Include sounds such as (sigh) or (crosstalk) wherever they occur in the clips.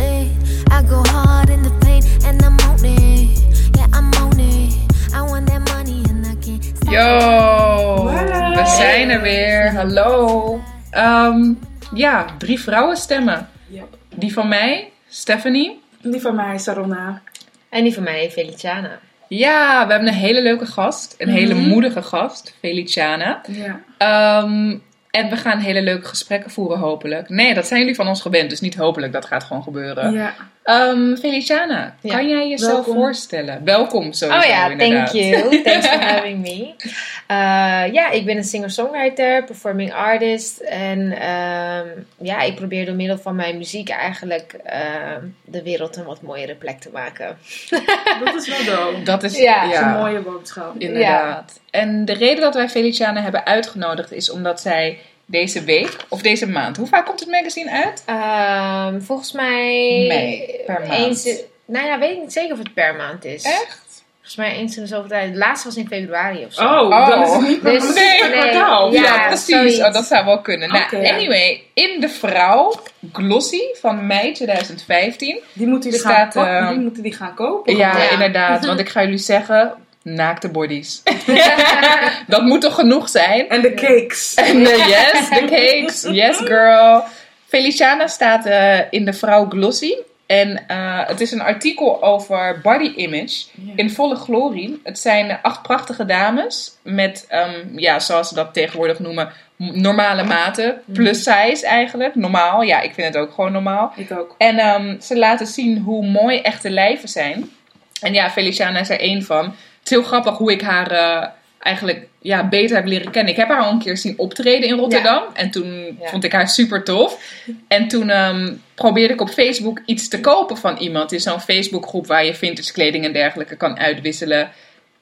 it. I go hard in the paint and I'm on it. Yeah, I'm on it. I want that money and I can't stop. Yo, we zijn er weer. Hallo. Ehm, ja, drie vrouwenstemmen. Yep. Die van mij, Stephanie. Die van mij, Sarona. En die van mij, Feliciana. Ja, we hebben een hele leuke gast. Een hele moedige gast, Feliciana. Ja. Ehm, en we gaan hele leuke gesprekken voeren, hopelijk. Nee, dat zijn jullie van ons gewend, dus niet hopelijk, dat gaat gewoon gebeuren. ja. Ehm, Feliciana, Ja. kan jij jezelf Welkom. voorstellen? Welkom sowieso, Oh ja, inderdaad. thank you. Thanks for (laughs) having me. Uh, ja, ik ben een singer-songwriter, performing artist. En ehm, ja, ik probeer door middel van mijn muziek eigenlijk ehm, de wereld een wat mooiere plek te maken. (laughs) Dat is wel dope. Dat is, Ja. Dat is een mooie boodschap. Inderdaad. En de reden dat wij Feliciana hebben uitgenodigd is omdat zij deze week, of deze maand, hoe vaak komt het magazine uit? Ehm, volgens mij... Mei, per maand. Eens, nou ja, weet ik niet zeker of het per maand is. Echt? Volgens mij eens in de zoveel tijd. De laatste was in februari of zo. Oh, dan is het niet per Dus- maand, nee, per nee. kwartaal. Ja, Ja, precies. Oh, dat zou wel kunnen. Nou, anyway, in de vrouw, Glossy van mei 2015. Die moeten jullie Staat, gaan, eh, die moeten die gaan kopen. Ja, Ja. inderdaad. Want ik ga jullie zeggen, naakte bodies. (laughs) dat moet toch genoeg zijn? En de cakes. (laughs) En eh, yes, de cakes. Yes, girl. Feliciana staat eh, in de vrouw Glossy. En eh, het is een artikel over body image in volle glorie. Het zijn acht prachtige dames met, ehm, ja, zoals ze dat tegenwoordig noemen, normale maten. Plus size eigenlijk. Normaal. Ja, ik vind het ook gewoon normaal. Ik ook. En ehm, ze laten zien hoe mooi echte lijven zijn. En ja, Feliciana is er één van. Het is heel grappig hoe ik haar eh, eigenlijk ja, beter heb leren kennen. Ik heb haar al een keer zien optreden in Rotterdam. En toen Ja. vond ik haar super tof. En toen ehm, probeerde ik op Facebook iets te kopen van iemand. In zo'n Facebookgroep waar je vintage kleding en dergelijke kan uitwisselen.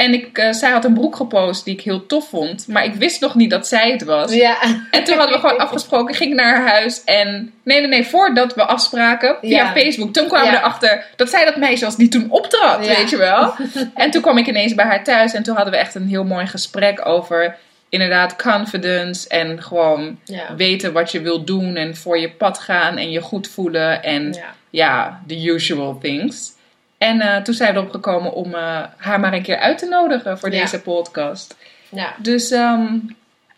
En ik, eh, zij had een broek gepost die ik heel tof vond. Maar ik wist nog niet dat zij het was. Ja. En toen hadden we gewoon afgesproken, ik ging naar haar huis en... Nee, nee, nee, voordat we afspraken via Ja. Facebook, toen kwamen we erachter dat zij dat meisje was die toen optrad, weet je wel. (laughs) En toen kwam ik ineens bij haar thuis en toen hadden we echt een heel mooi gesprek over... Inderdaad, confidence en gewoon weten wat je wil doen en voor je pad gaan en je goed voelen en Ja. ja, the usual things. En eh, toen zijn we erop gekomen om eh, haar maar een keer uit te nodigen voor Ja. deze podcast. Ja. Dus ehm,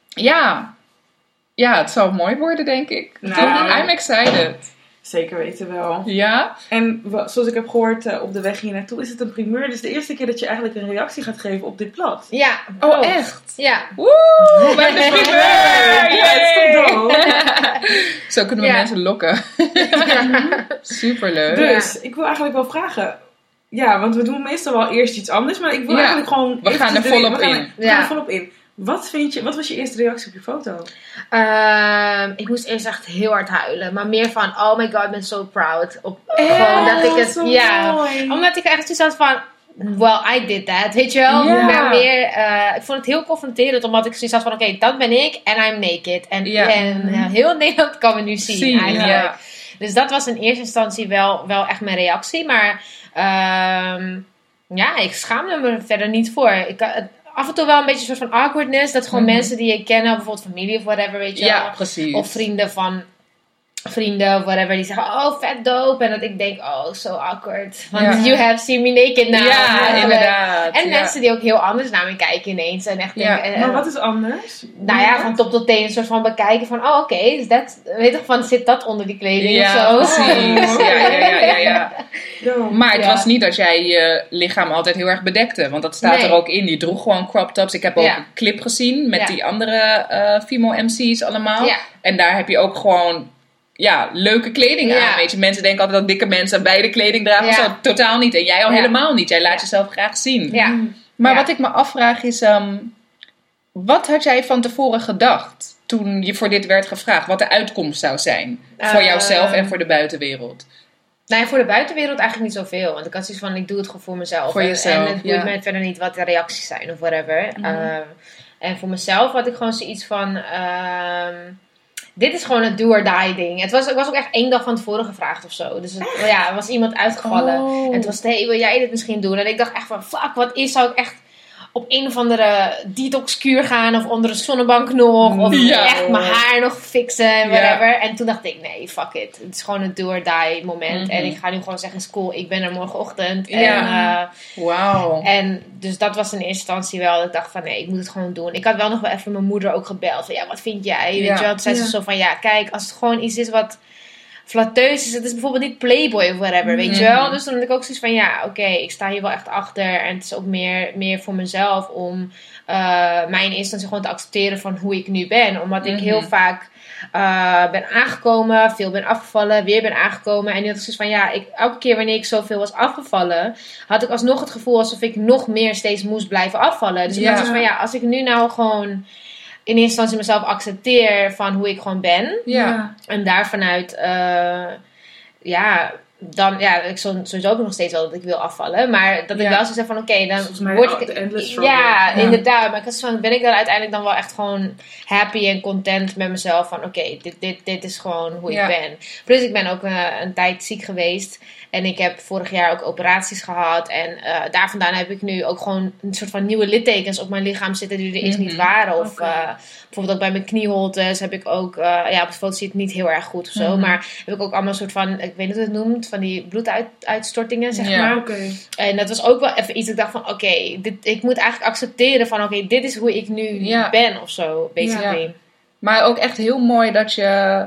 ja. ja, het zal mooi worden, denk ik. Nou. I'm excited. Zeker weten wel. Ja? En zoals ik heb gehoord eh, op de weg hier naartoe, is het een primeur. Dus de eerste keer dat je eigenlijk een reactie gaat geven op dit blad. Ja. Oh, klopt. echt? Ja. Woe! Bij de (laughs) primeur! Ja, het is toch dope? (laughs) Zo kunnen we Ja. mensen lokken. (laughs) Superleuk. Dus, ik wil eigenlijk wel vragen. Ja, want we doen meestal wel eerst iets anders. Maar ik wil Ja. eigenlijk gewoon... We gaan er volop we gaan in. er- We gaan Ja. er volop in. Wat, vind je, wat was je eerste reactie op je foto? Ehm, ik moest eerst echt heel hard huilen. Maar meer van, oh my god, ik ben so proud. Op, Echt? gewoon dat ik het, zo ja. mooi. Omdat ik echt zoiets had van, well, I did that. Weet je wel? Maar meer, eh, ik vond het heel confronterend. Omdat ik zoiets had van, oké, dat ben ik. En I'm naked. En, ja, heel Nederland kan me nu zien, eigenlijk. Dus dat was in eerste instantie wel, wel echt mijn reactie. Maar ehm, ja, ik schaamde me er verder niet voor. Ik, af en toe wel een beetje een soort van awkwardness. Dat gewoon Mhm. mensen die ik ken, bijvoorbeeld familie of whatever, weet je wel. Precies. Of vrienden van vrienden of whatever, die zeggen, oh, vet dope. En dat ik denk, oh, so awkward. Want Ja. you have seen me naked now. ja, inderdaad. En ja. mensen die ook heel anders naar me kijken ineens. En echt Ja. denken, eh, Maar wat is anders? nou ja, van top tot teen een soort van bekijken van, oh oké, dus dat, weet toch van, zit dat onder die kleding of zo? precies. Ja, ja, ja, ja, ja. (laughs) Ja. Maar het Ja. was niet dat jij je lichaam altijd heel erg bedekte. Want dat staat Nee. er ook in. Je droeg gewoon crop tops. Ik heb ook Ja. een clip gezien met Ja. die andere eh female MC's allemaal. Ja. En daar heb je ook gewoon ja, leuke kleding Ja. aan. Weet je, mensen denken altijd dat dikke mensen beide kleding dragen. Ja. Zo, totaal niet. En jij al Ja. helemaal niet. Jij laat Ja. jezelf graag zien. Ja. Maar Ja. wat ik me afvraag is, ehm, wat had jij van tevoren gedacht toen je voor dit werd gevraagd? Wat de uitkomst zou zijn voor Eh, jouzelf en voor de buitenwereld? Nou ja, voor de buitenwereld eigenlijk niet zoveel. Want ik had zoiets van, ik doe het gewoon voor mezelf. Voor En- jezelf, En het boeit ja. me verder niet wat de reacties zijn of whatever. Mhm. Ehm, en voor mezelf had ik gewoon zoiets van... ehm, dit is gewoon een do or die ding. Het was, ik was ook echt één dag van tevoren gevraagd of zo. Dus het, ja, er was iemand uitgevallen. Oh. En toen was het, hey, wil jij dit misschien doen? En ik dacht echt van, fuck, wat is, zou ik echt... op een of andere detoxkuur gaan of onder een zonnebank nog. Of Ja. echt mijn haar nog fixen en Ja. whatever. En toen dacht ik, nee, fuck it. Het is gewoon een do or die moment. Mhm. En ik ga nu gewoon zeggen, school, ik ben er morgenochtend. Ja. En, eh, Wauw. en dus dat was in eerste instantie wel. dat Ik dacht van nee, ik moet het gewoon doen. Ik had wel nog wel even mijn moeder ook gebeld. Van ja, wat vind jij? Weet je wel? Toen zei ze zo van ja, kijk, als het gewoon iets is wat flatteus is. Het is bijvoorbeeld niet Playboy of whatever, weet je Mhm. wel? Dus toen had ik ook zoiets van ja, oké, ik sta hier wel echt achter. En het is ook meer, meer voor mezelf om mij in eerste instantie gewoon te accepteren van hoe ik nu ben. Omdat ik Mhm. heel vaak eh, ben aangekomen, veel ben afgevallen, weer ben aangekomen. En nu had ik zoiets van ja, ik, elke keer wanneer ik zoveel was afgevallen, had ik alsnog het gevoel alsof ik nog meer steeds moest blijven afvallen. Dus ik Ja. dacht zoiets van ja, als ik nu nou gewoon in eerste instantie mezelf accepteer van hoe ik gewoon ben. Ja. En daar vanuit, eh, ja, dan, ja, ik zo- sowieso ook nog steeds wel dat ik wil afvallen. Maar dat ik Ja. wel zo zeg van, oké, dan word ik... Ja, Ja. inderdaad. Maar ik van, ben ik dan uiteindelijk dan wel echt gewoon happy en content met mezelf. Van, oké, dit, dit, dit is gewoon hoe Ja. ik ben. Plus, ik ben ook eh, een tijd ziek geweest. En ik heb vorig jaar ook operaties gehad. En eh, daar vandaan heb ik nu ook gewoon een soort van nieuwe littekens op mijn lichaam zitten die er eerst niet Mhm. waren. Of eh, bijvoorbeeld ook bij mijn knieholtes heb ik ook, eh, ja, op de foto ziet het niet heel erg goed of zo. Mhm. Maar heb ik ook allemaal soort van, ik weet niet hoe het noemt, van die bloeduitstortingen, zeg Ja. maar. Oké. En dat was ook wel even iets, ik dacht van, oké, dit ik moet eigenlijk accepteren van, oké, dit is hoe ik nu ben of zo, basically. Maar ook echt heel mooi dat je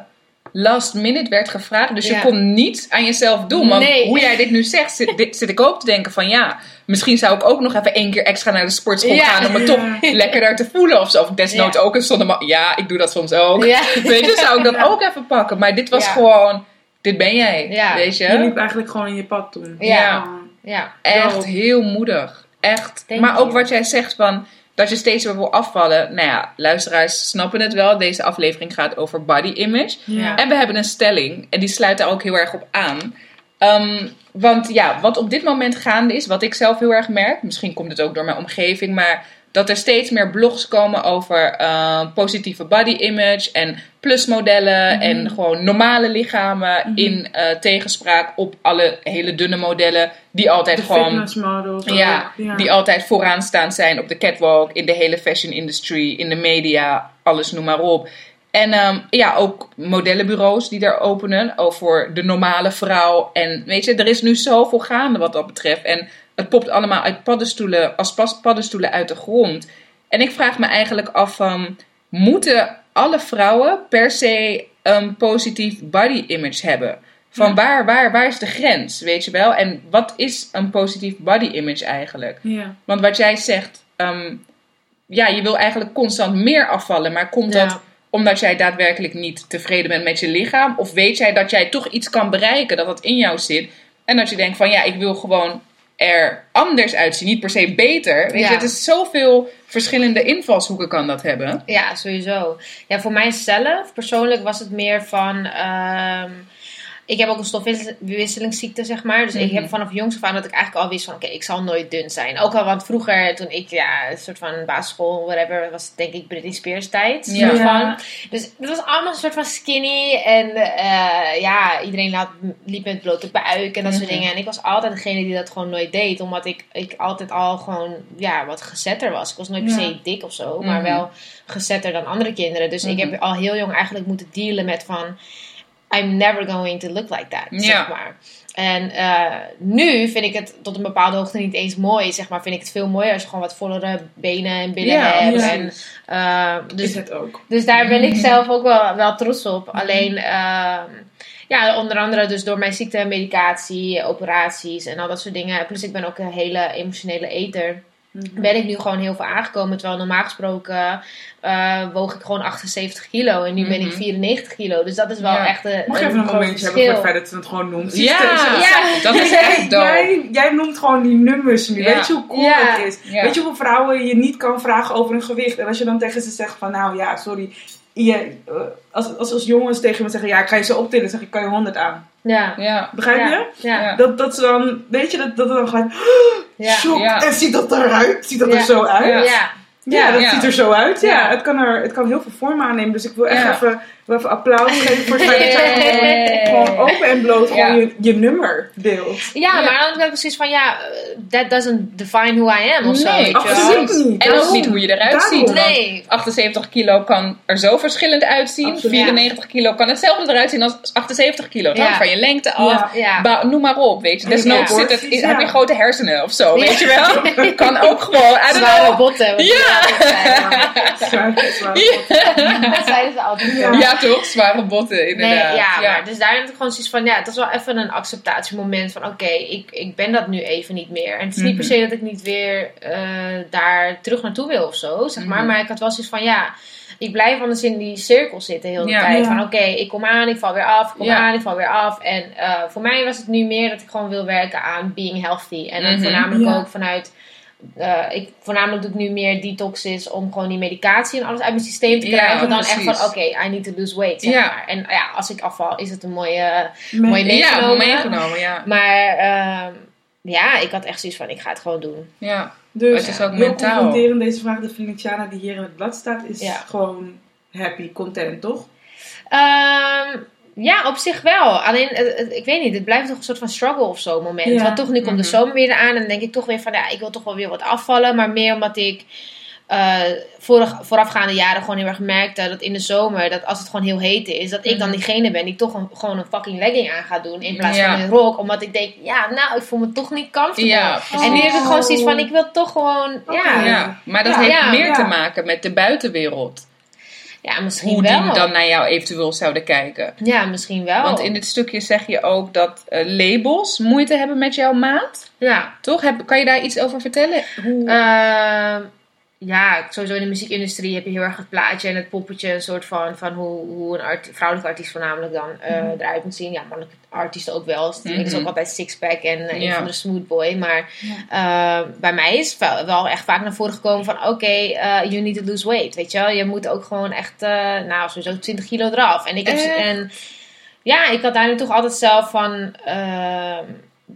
last minute werd gevraagd. Dus je kon niet aan jezelf doen. Want Nee. hoe jij dit nu zegt, zit, dit- zit ik ook te denken van ja, misschien zou ik ook nog even één keer extra naar de sportschool Ja. gaan om me toch (laughs) lekkerder te voelen of zo. Of desnoods Ja. ook een zonnema- Ja, ik doe dat soms ook. Ja. Weet je, zou ik dat (laughs) Ja. ook even pakken. Maar dit was Ja. gewoon, dit ben jij. Ja. Weet je? Je liep eigenlijk gewoon in je pad toen. Ja. Ja. Echt heel moedig. Echt. Thank maar ook you. wat jij zegt van dat je steeds weer wil afvallen. Nou ja, luisteraars snappen het wel. Deze aflevering gaat over body image. Ja. En we hebben een stelling. En die sluit daar ook heel erg op aan. Ehm, want ja, wat op dit moment gaande is, wat ik zelf heel erg merk. Misschien komt het ook door mijn omgeving. Maar dat er steeds meer blogs komen over eh, positieve body image. En plusmodellen. En gewoon normale lichamen. In eh, tegenspraak op alle hele dunne modellen. Die altijd De gewoon ja, die altijd vooraanstaand zijn op de catwalk, in de hele fashion industry, in de media, alles noem maar op. En ehm, ja, ook modellenbureaus die daar openen voor de normale vrouw. En weet je, er is nu zoveel gaande wat dat betreft. En het popt allemaal uit paddenstoelen, als paddenstoelen uit de grond. En ik vraag me eigenlijk af van, moeten alle vrouwen per se een positief body image hebben? Van Ja. waar, waar, waar is de grens, weet je wel? En wat is een positief body image eigenlijk? Ja. Want wat jij zegt, ehm, ja, je wil eigenlijk constant meer afvallen, maar komt Ja. dat omdat jij daadwerkelijk niet tevreden bent met je lichaam? Of weet jij dat jij toch iets kan bereiken, dat dat in jou zit? En dat je denkt van ja, ik wil gewoon er anders uitzien, niet per se beter. Weet Ja. je, het is zoveel verschillende invalshoeken kan dat hebben. Ja, sowieso. Ja, voor mijzelf persoonlijk was het meer van. ehm, ik heb ook een stofwisselingsziekte, zeg maar. Dus ik Mhm. heb vanaf jongs af aan dat ik eigenlijk al wist van... Oké, ik zal nooit dun zijn. Ook al, want vroeger, toen ik, ja, een soort van basisschool, whatever... was het denk ik Britney Spears tijd. Ja. soort Ja. van. Dus het was allemaal een soort van skinny. En eh, ja, iedereen laat, liep met blote buik en dat soort Mhm. dingen. En ik was altijd degene die dat gewoon nooit deed. Omdat ik, ik altijd al gewoon, ja, wat gezetter was. Ik was nooit per se dik of zo. Maar Mhm. wel gezetter dan andere kinderen. Dus ik Mhm. heb al heel jong eigenlijk moeten dealen met van... I'm never going to look like that, Ja. zeg maar. En eh, nu vind ik het tot een bepaalde hoogte niet eens mooi. Zeg maar, vind ik het veel mooier als je gewoon wat vollere benen en billen Ja, hebt. ja. En, eh, Is dus, het ook. dus daar ben ik Mhm. zelf ook wel, wel trots op. Alleen, ehm, ja, onder andere dus door mijn ziekte, medicatie, operaties en al dat soort dingen. Plus ik ben ook een hele emotionele eter. Mhm. Ben ik nu gewoon heel veel aangekomen. Terwijl normaal gesproken eh, woog ik gewoon 78 kilo. En nu ben ik Mhm. 94 kilo. Dus dat is wel Ja. echt een, Mag ik een even een groot momentje hebben voor het feit dat ze het gewoon noemt? Ja, Ja. dat is (laughs) echt dope. Jij, jij noemt gewoon die nummers nu. Ja. Weet je hoe cool Ja. het is? Ja. Weet je hoeveel vrouwen je niet kan vragen over een gewicht? En als je dan tegen ze zegt van, nou ja, sorry. Je, eh, als, als, als jongens tegen me zeggen, ja, ik ga je zo optillen, zeg ik, kan je 100 aan. Ja. Ja, Begrijp je? Ja. Dat, dat ze dan, weet je, dat, dat dan gelijk. Shock, Ja. en ziet dat eruit? Ziet dat Ja. er zo uit? Ja. Ja, Ja. dat Ja. ziet er zo uit. Ja, Ja. Het, kan er, het kan heel veel vormen aannemen. Dus ik wil echt Ja. even we even applaus geven voor het feit dat jij Yeah. gewoon, open en bloot gewoon Ja. je, je nummer deelt. Ja, Ja. maar dan heb ik precies van, ja, that doesn't define who I am of zo. Nee, weet je wel. absoluut niet. En ook niet hoe je eruit Daarom. ziet. Nee. 78 kilo kan er zo verschillend uitzien. Absoluut. 94 kilo kan hetzelfde eruit zien als 78 kilo. Het Ja. hangt van je lengte af. Ja. Ja. Ba- noem maar op, weet je. Desnoods Ja. zit het, heb je grote hersenen of zo, weet je Ja. wel. (laughs) Kan ook gewoon. Zware botten. Ja. Zwaar, zwaar. Dat zeiden ze altijd. Ja. Toch? Ja, toch? Zware botten, Nee, inderdaad. ja, maar dus daar heb ik gewoon zoiets van, ja, het is wel even een acceptatiemoment van, oké, ik, ik ben dat nu even niet meer. En het is niet Mhm. per se dat ik niet weer eh, daar terug naartoe wil of zo, zeg maar. Mhm. Maar ik had wel zoiets van, ja, ik blijf anders in die cirkel zitten heel de Ja. tijd. Ja. Van, oké, ik kom aan, ik val weer af, ik kom Ja. aan, ik val weer af. En eh, voor mij was het nu meer dat ik gewoon wil werken aan being healthy. En dan Mhm. voornamelijk Ja. ook vanuit... eh, ik, voornamelijk doe ik nu meer detoxes om gewoon die medicatie en alles uit mijn systeem te Ja, krijgen. dan echt van, oké, I need to lose weight, zeg Ja. maar. En ja, als ik afval, is het een mooie... Met- Mooi mee- Ja, meegenomen. meegenomen, ja. Maar ehm, ja, ik had echt zoiets van, ik ga het gewoon doen. ja. Dus Het is ook mentaal. confronterend deze vraag. De Feliciana die hier in het blad staat is Ja. gewoon happy, content, toch? Ehm, ja, op zich wel. Alleen, ik weet niet, het blijft toch een soort van struggle of zo moment. Ja. Want toch, nu komt de Mhm. zomer weer aan en dan denk ik toch weer van, ja, ik wil toch wel weer wat afvallen. Maar meer omdat ik eh, vorig, voorafgaande jaren gewoon heel erg merkte dat in de zomer, dat als het gewoon heel heet is, dat ik dan Mhm. diegene ben die toch een, gewoon een fucking legging aan gaat doen in plaats Ja. van een rok. Omdat ik denk, ja, nou, ik voel me toch niet comfortable. Ja, en nu heb ik gewoon zoiets van, ik wil toch gewoon, ja, ja. Maar dat Ja, heeft ja, meer ja. te maken met de buitenwereld. Ja, misschien Hoe wel. die dan naar jou eventueel zouden kijken. Ja, misschien wel. Want in dit stukje zeg je ook dat eh, labels moeite hebben met jouw maat. ja. Toch? Heb, kan je daar iets over vertellen? Hoe... Ehm, ja, sowieso in de muziekindustrie heb je heel erg het plaatje en het poppetje, een soort van, van hoe, hoe een art, vrouwelijke artiest voornamelijk dan eh, eruit moet zien. Ja, mannelijke artiesten ook wel. Dus is Mhm. ook altijd sixpack en eh, een van de smooth boy. Maar eh, bij mij is wel, wel echt vaak naar voren gekomen van oké, you need to lose weight. Weet je wel, je moet ook gewoon echt, nou sowieso 20 kilo eraf. En ik heb, en ja, ik had daar nu toch altijd zelf van. ehm,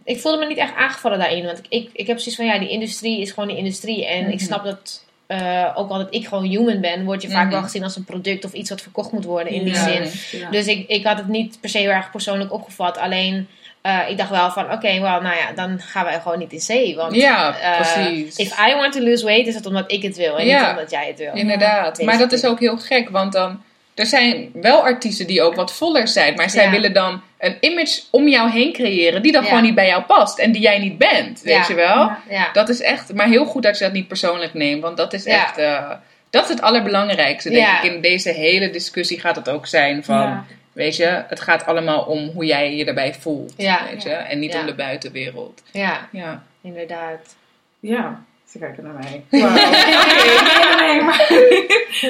ik voelde me niet echt aangevallen daarin. Want ik, ik, ik heb zoiets van, ja, die industrie is gewoon die industrie. En ik Mhm. snap dat, eh, ook al dat ik gewoon human ben, word je vaak Mhm. wel gezien als een product of iets wat verkocht moet worden in die Ja. zin. Ja. Dus ik, ik had het niet per se heel erg persoonlijk opgevat. Alleen, eh, ik dacht wel van, oké, wel, nou ja, dan gaan wij gewoon niet in zee. Want ja, eh, precies. if I want to lose weight, is het omdat ik het wil. En niet omdat jij het wil. Inderdaad. Maar dat is ook heel gek, want dan... Er zijn wel artiesten die ook wat voller zijn, maar zij Ja. willen dan een image om jou heen creëren die dan Ja. gewoon niet bij jou past en die jij niet bent, weet Ja. je wel? Ja. Ja. Dat is echt, maar heel goed dat je dat niet persoonlijk neemt, want dat is Ja. echt, eh, dat is het allerbelangrijkste, denk Ja. ik. In deze hele discussie gaat het ook zijn van, Ja. weet je, het gaat allemaal om hoe jij je erbij voelt, Ja. weet je, en niet Ja. om de buitenwereld. ja, Ja. inderdaad. Ja, ze kijken naar mij. (laughs) Wauw. Oké, nee, nee, maar...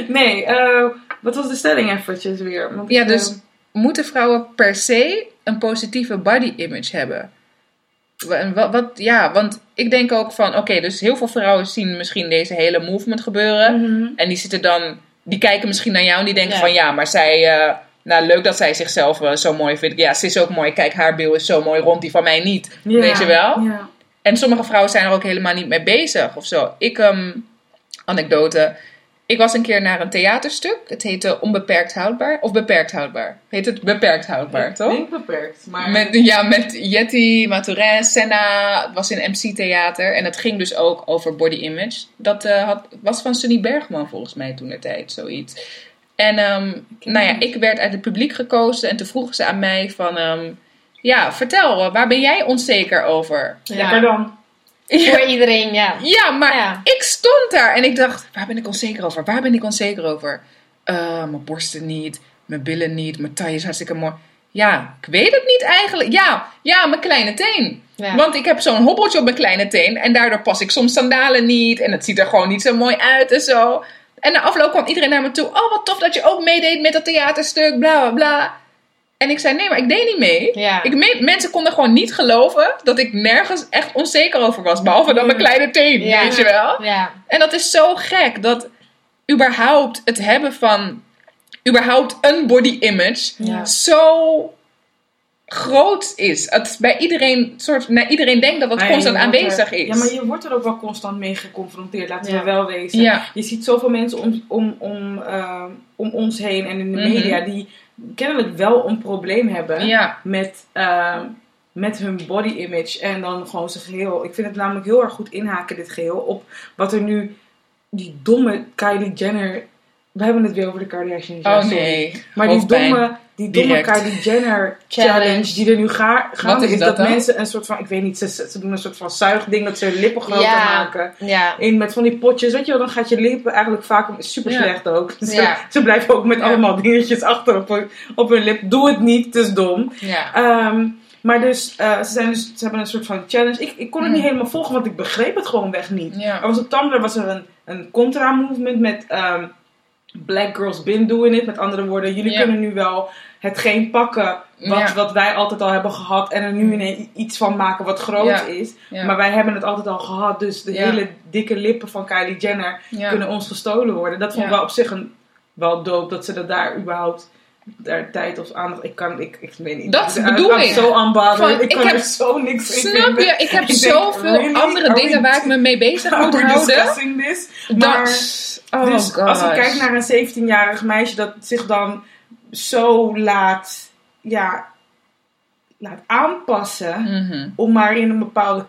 Nee, eh, wat was de stelling eventjes weer? Want, Ja, eh, dus moeten vrouwen per se een positieve body image hebben? Wa- Wat, wat, ja, want ik denk ook van, oké, dus heel veel vrouwen zien misschien deze hele movement gebeuren. mhm. En die zitten dan, die kijken misschien naar jou en die denken Ja. van, ja, maar zij, eh, nou leuk dat zij zichzelf eh, zo mooi vindt. Ja, ze is ook mooi. Kijk, haar bil is zo mooi rond, die van mij niet. Ja, Weet je wel? Ja. En sommige vrouwen zijn er ook helemaal niet mee bezig of zo. Ik, ehm, anekdote. Ik was een keer naar een theaterstuk. Het heette Onbeperkt Houdbaar. Of Beperkt Houdbaar. Heet het Beperkt Houdbaar, Ik toch? denk beperkt, maar... Met, ja, met Yeti, Maturin, Senna. Het was in MC Theater. En het ging dus ook over body image. Dat eh, had, was van Sunny Bergman volgens mij toen de tijd, zoiets. En ehm, nou ja, ik werd uit het publiek gekozen. En toen vroegen ze aan mij van... ehm, ja, vertel, waar ben jij onzeker over? Lekker dan. Voor iedereen, ja. Ja, maar Ja. ik stond daar en ik dacht, waar ben ik onzeker over? Waar ben ik onzeker over? Eh, mijn borsten niet, mijn billen niet, mijn taille is hartstikke mooi. Ja, ik weet het niet eigenlijk. Ja, ja, mijn kleine teen. Ja. Want ik heb zo'n hobbeltje op mijn kleine teen en daardoor pas ik soms sandalen niet en het ziet er gewoon niet zo mooi uit en zo. En na afloop kwam iedereen naar me toe. Oh, wat tof dat je ook meedeed met dat theaterstuk, bla bla bla. En ik zei, nee, maar ik deed niet mee. Ja. Ik me- mensen konden gewoon niet geloven dat ik nergens echt onzeker over was. Behalve dan mijn kleine teen, Ja. weet je wel. Ja. En dat is zo gek, dat überhaupt het hebben van... überhaupt een body image Ja. zo groot is. Het is bij iedereen, soort, nou, iedereen denkt dat Maar constant aanwezig er- is. Ja, maar je wordt er ook wel constant mee geconfronteerd, laten Ja. we wel wezen. Ja. Je ziet zoveel mensen om, om, om, eh, om ons heen en in de Mhm. media die kennelijk wel een probleem hebben Ja, met, eh, met hun body image. En dan gewoon zijn geheel. Ik vind het namelijk heel erg goed inhaken, dit geheel, op wat er nu, die domme Kylie Jenner. We hebben het weer over de Kardashians. oh nee. Maar die domme, die domme. Kylie Jenner challenge, Challenge. die er nu ga, gaande is is, dat mensen een soort van, ik weet niet, ze, ze doen een soort van zuigding dat ze hun lippen groter Ja. maken. Ja. In, met van die potjes, weet je wel, dan gaat je lippen eigenlijk vaak super Ja. slecht ook. (laughs) Ze, Ja. ze blijven ook met allemaal dingetjes achter op hun, op hun lip. Doe het niet, het is dom. Ja. Ehm, maar dus, eh, ze, zijn dus, ze hebben een soort van challenge. Ik, ik kon het Mm. niet helemaal volgen, want ik begreep het gewoon weg niet. Ja. Er was op Tumblr was er een, een contra-movement met ehm, Black Girls Been Doing It. Met andere woorden, jullie kunnen nu wel hetgeen pakken wat, wat wij altijd al hebben gehad. En er nu ineens iets van maken wat groot is. Maar wij hebben het altijd al gehad. Dus de hele dikke lippen van Kylie Jenner kunnen ons gestolen worden. Dat vond ik wel op zich een, wel dope dat ze dat daar überhaupt daar tijd of aandacht. Ik kan, ik, ik weet niet. Dat bedoel ik. Van, ik ik kan heb- er zo niks in Snap je? Ik heb (laughs) zoveel really? andere dingen waar ik me mee bezig moet houden. discussing this? Maar, Dat, oh dus god. als ik kijk naar een 17-jarig meisje dat zich dan zo laat, ja, laat aanpassen Mhm. om maar in een bepaalde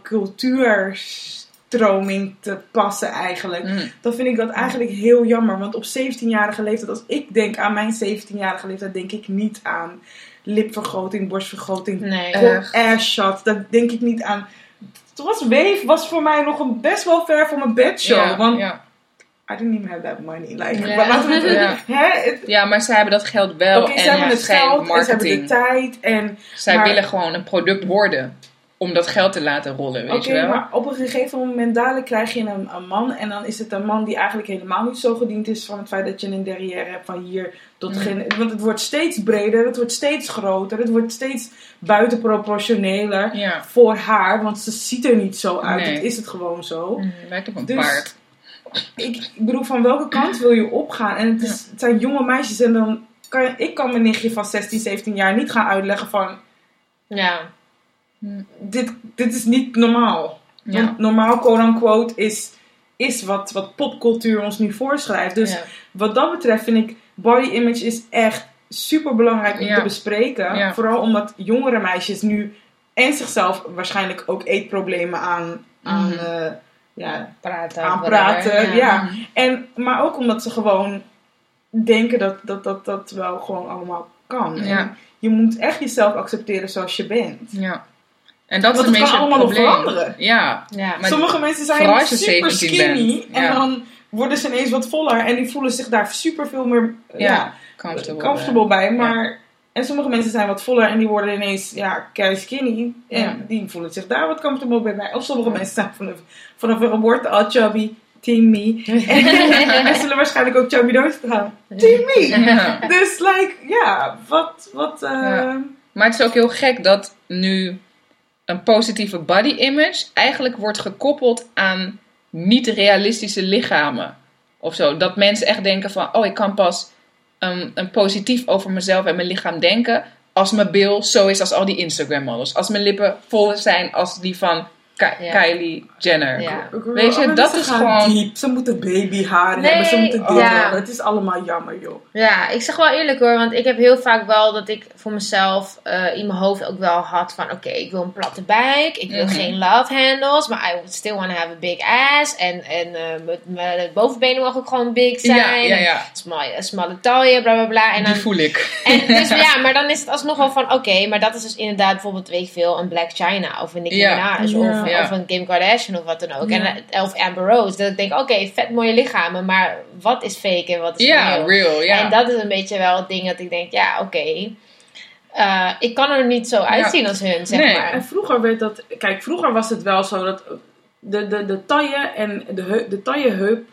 cultuurstroming te passen eigenlijk. Mhm. Dan vind ik dat eigenlijk heel jammer. Want op 17-jarige leeftijd, als ik denk aan mijn 17-jarige leeftijd, denk ik niet aan lipvergroting, borstvergroting, Nee. Eh, Cold ass shot. Dat denk ik niet aan. Toen was Wave was voor mij nog een best wel ver van mijn bedshow. Want. I didn't even have that money. Like, (laughs) maar laten we het, Ja. hè, het- ja, maar zij hebben dat geld wel Oké, en ze hebben het geld en ze hebben de tijd. En, Zij maar- willen gewoon een product worden om dat geld te laten rollen, weet je wel? maar op een gegeven moment dadelijk krijg je een, een man. En dan is het een man die eigenlijk helemaal niet zo gediend is van het feit dat je een derrière hebt van hier tot Mm. geen. Want het wordt steeds breder, het wordt steeds groter, het wordt steeds buitenproportioneler Ja, voor haar. Want ze ziet er niet zo uit. Nee. Dat is het gewoon zo. Mhm, lijkt op een Dus- paard. ik, ik bedoel, van welke kant wil je opgaan? En het, is, het zijn jonge meisjes en dan kan ik kan mijn nichtje van 16, 17 jaar niet gaan uitleggen van Ja. Dit, dit is niet normaal. Ja. Want normaal, quote unquote, is, is wat, wat popcultuur ons nu voorschrijft. Dus Ja. wat dat betreft vind ik body image is echt super belangrijk om Ja. te bespreken. Vooral omdat jongere meisjes nu en zichzelf waarschijnlijk ook eetproblemen aan, aan, Mhm. eh, ja, Praten. aan whatever. praten. Ja. En, maar ook omdat ze gewoon denken dat dat, dat, dat wel gewoon allemaal kan. Je moet echt jezelf accepteren zoals je bent. Ja. En dat Want is een het het allemaal nog probleem. veranderen. Ja. Ja. Maar Sommige mensen zijn super 17 skinny bent. en Ja. dan worden ze ineens wat voller en die voelen zich daar super veel meer ja, Ja, comfortable. comfortable bij. Maar, En sommige mensen zijn wat voller en die worden ineens ja, kei skinny en Ja. die voelen zich daar wat comfortable bij. Of sommige mensen zijn vanaf, vanaf hun geboorte al chubby, team me. (laughs) En, en zullen waarschijnlijk ook chubby doodgaan. Team me! Dus like, ja, wat, wat, eh, Ja. Maar het is ook heel gek dat nu een positieve body image eigenlijk wordt gekoppeld aan niet realistische lichamen. Of zo. Dat mensen echt denken van, oh ik kan pas um, een positief over mezelf en mijn lichaam denken als mijn bil zo is als al die Instagram models. Als mijn lippen vol zijn als die van Ja. Kylie Jenner. Ja. Weet je, alle dat is gewoon- Diep. Ze moeten babyharen Nee, hebben, ze moeten dit ja. hebben. Het is allemaal jammer, joh. Ja, ik zeg wel eerlijk hoor, want ik heb heel vaak wel dat ik voor mezelf eh, in mijn hoofd ook wel had van oké, ik wil een platte buik, ik wil Mhm. geen love handles, maar I would still want to have a big ass en, en eh, mijn- bovenbenen mogen ook gewoon big zijn, Ja, ja, ja. smalle, smalle taille, bla bla bla. En Die dan, voel ik. en dus (laughs) ja, maar dan is het alsnog wel van oké, maar dat is dus inderdaad bijvoorbeeld, weet ik veel, een Black China of een Nicki Ja. Minaj Ja. of, Ja. of een Kim Kardashian of wat dan ook. Ja. En, eh, of Amber Rose. Dat ik denk, oké, vet mooie lichamen, maar wat is fake en wat is Ja, real? real, ja. En dat is een beetje wel het ding dat ik denk, ja, oké. Eh, ik kan er niet zo uitzien als hun, zeg Nee. maar. En vroeger werd dat... Kijk, vroeger was het wel zo dat de, de, de taille en de, de taille-heup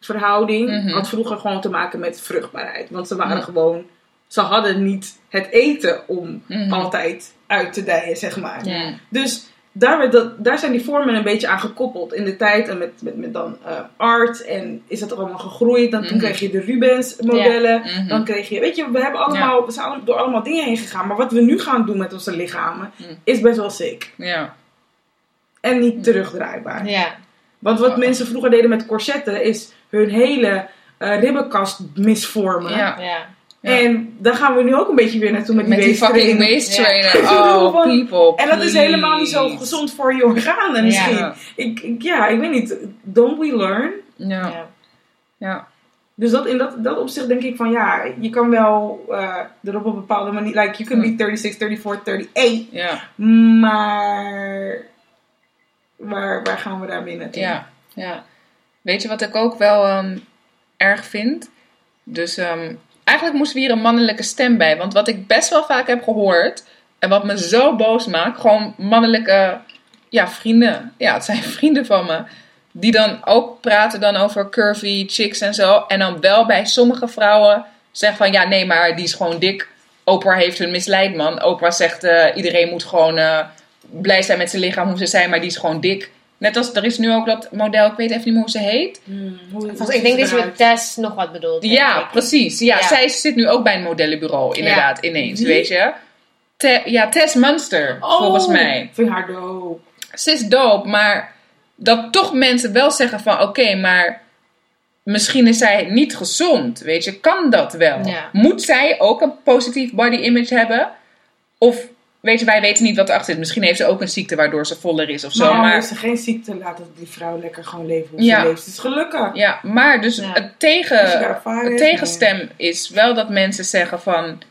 verhouding Mhm. had vroeger gewoon te maken met vruchtbaarheid. Want ze waren gewoon... Ze hadden niet het eten om Mhm. altijd uit te dijen, zeg maar. Dus daar, werd dat, daar zijn die vormen een beetje aan gekoppeld in de tijd. En met, met, met dan eh, art. En is dat er allemaal gegroeid. Dan, Toen Mhm. kreeg je de Rubens modellen. Mhm. Dan kreeg je, weet je, we, hebben allemaal, we zijn door allemaal dingen heen gegaan. Maar wat we nu gaan doen met onze lichamen Mhm. is best wel sick. Ja. En niet terugdraaibaar. Ja. Want wat Oh. mensen vroeger deden met corsetten is hun hele eh, ribbenkast misvormen. Ja. Ja. En daar gaan we nu ook een beetje weer naartoe met die, Met die fucking waist trainer. Ja. (laughs) Oh, Van- people. En dat is helemaal niet zo gezond voor je organen misschien. Ja. Ik, ik, ja, ik weet niet. Don't we learn? Ja. Ja. Ja. Dus dat, in dat, dat opzicht denk ik van ja, je kan wel eh er op een bepaalde manier, like you can be 36, 34, 38, Ja. maar waar, waar gaan we daarmee naartoe? Ja, ja. Weet je wat ik ook wel ehm, erg vind? Dus ehm, eigenlijk moest we hier een mannelijke stem bij. Want wat ik best wel vaak heb gehoord... en wat me zo boos maakt... gewoon mannelijke ja, vrienden. Ja, het zijn (laughs) vrienden van me. Die dan ook praten dan over curvy chicks en zo. En dan wel bij sommige vrouwen zeggen van... ja, nee, maar die is gewoon dik. Oprah heeft hun misleid, man. Oprah zegt... eh, iedereen moet gewoon eh, blij zijn met zijn lichaam, hoe ze zijn... maar die is gewoon dik. Net als, er is nu ook dat model, ik weet even niet meer hoe ze heet. Hmm, hoe, Volgens, ik denk dat je met? Tess nog wat bedoelt. Ja, ik. precies. Ja, Ja. zij zit nu ook bij een modellenbureau, inderdaad, ineens, Wie? weet je. Te- ja, Tess Munster, volgens mij. Ik vind haar dope. Ze is dope, maar dat toch mensen wel zeggen van... Oké, maar misschien is zij niet gezond, weet je. Kan dat wel? Ja. Moet zij ook een positief body image hebben? Of, weet je, wij weten niet wat erachter zit. Misschien heeft ze ook een ziekte waardoor ze voller is of zo. maar, Maar, als ze geen ziekte laten die vrouw lekker gewoon leven hoe Ja. ze leeft. Het is gelukkig. ja, maar dus Ja. het tegen... Daar Het tegenstem is wel dat mensen zeggen van...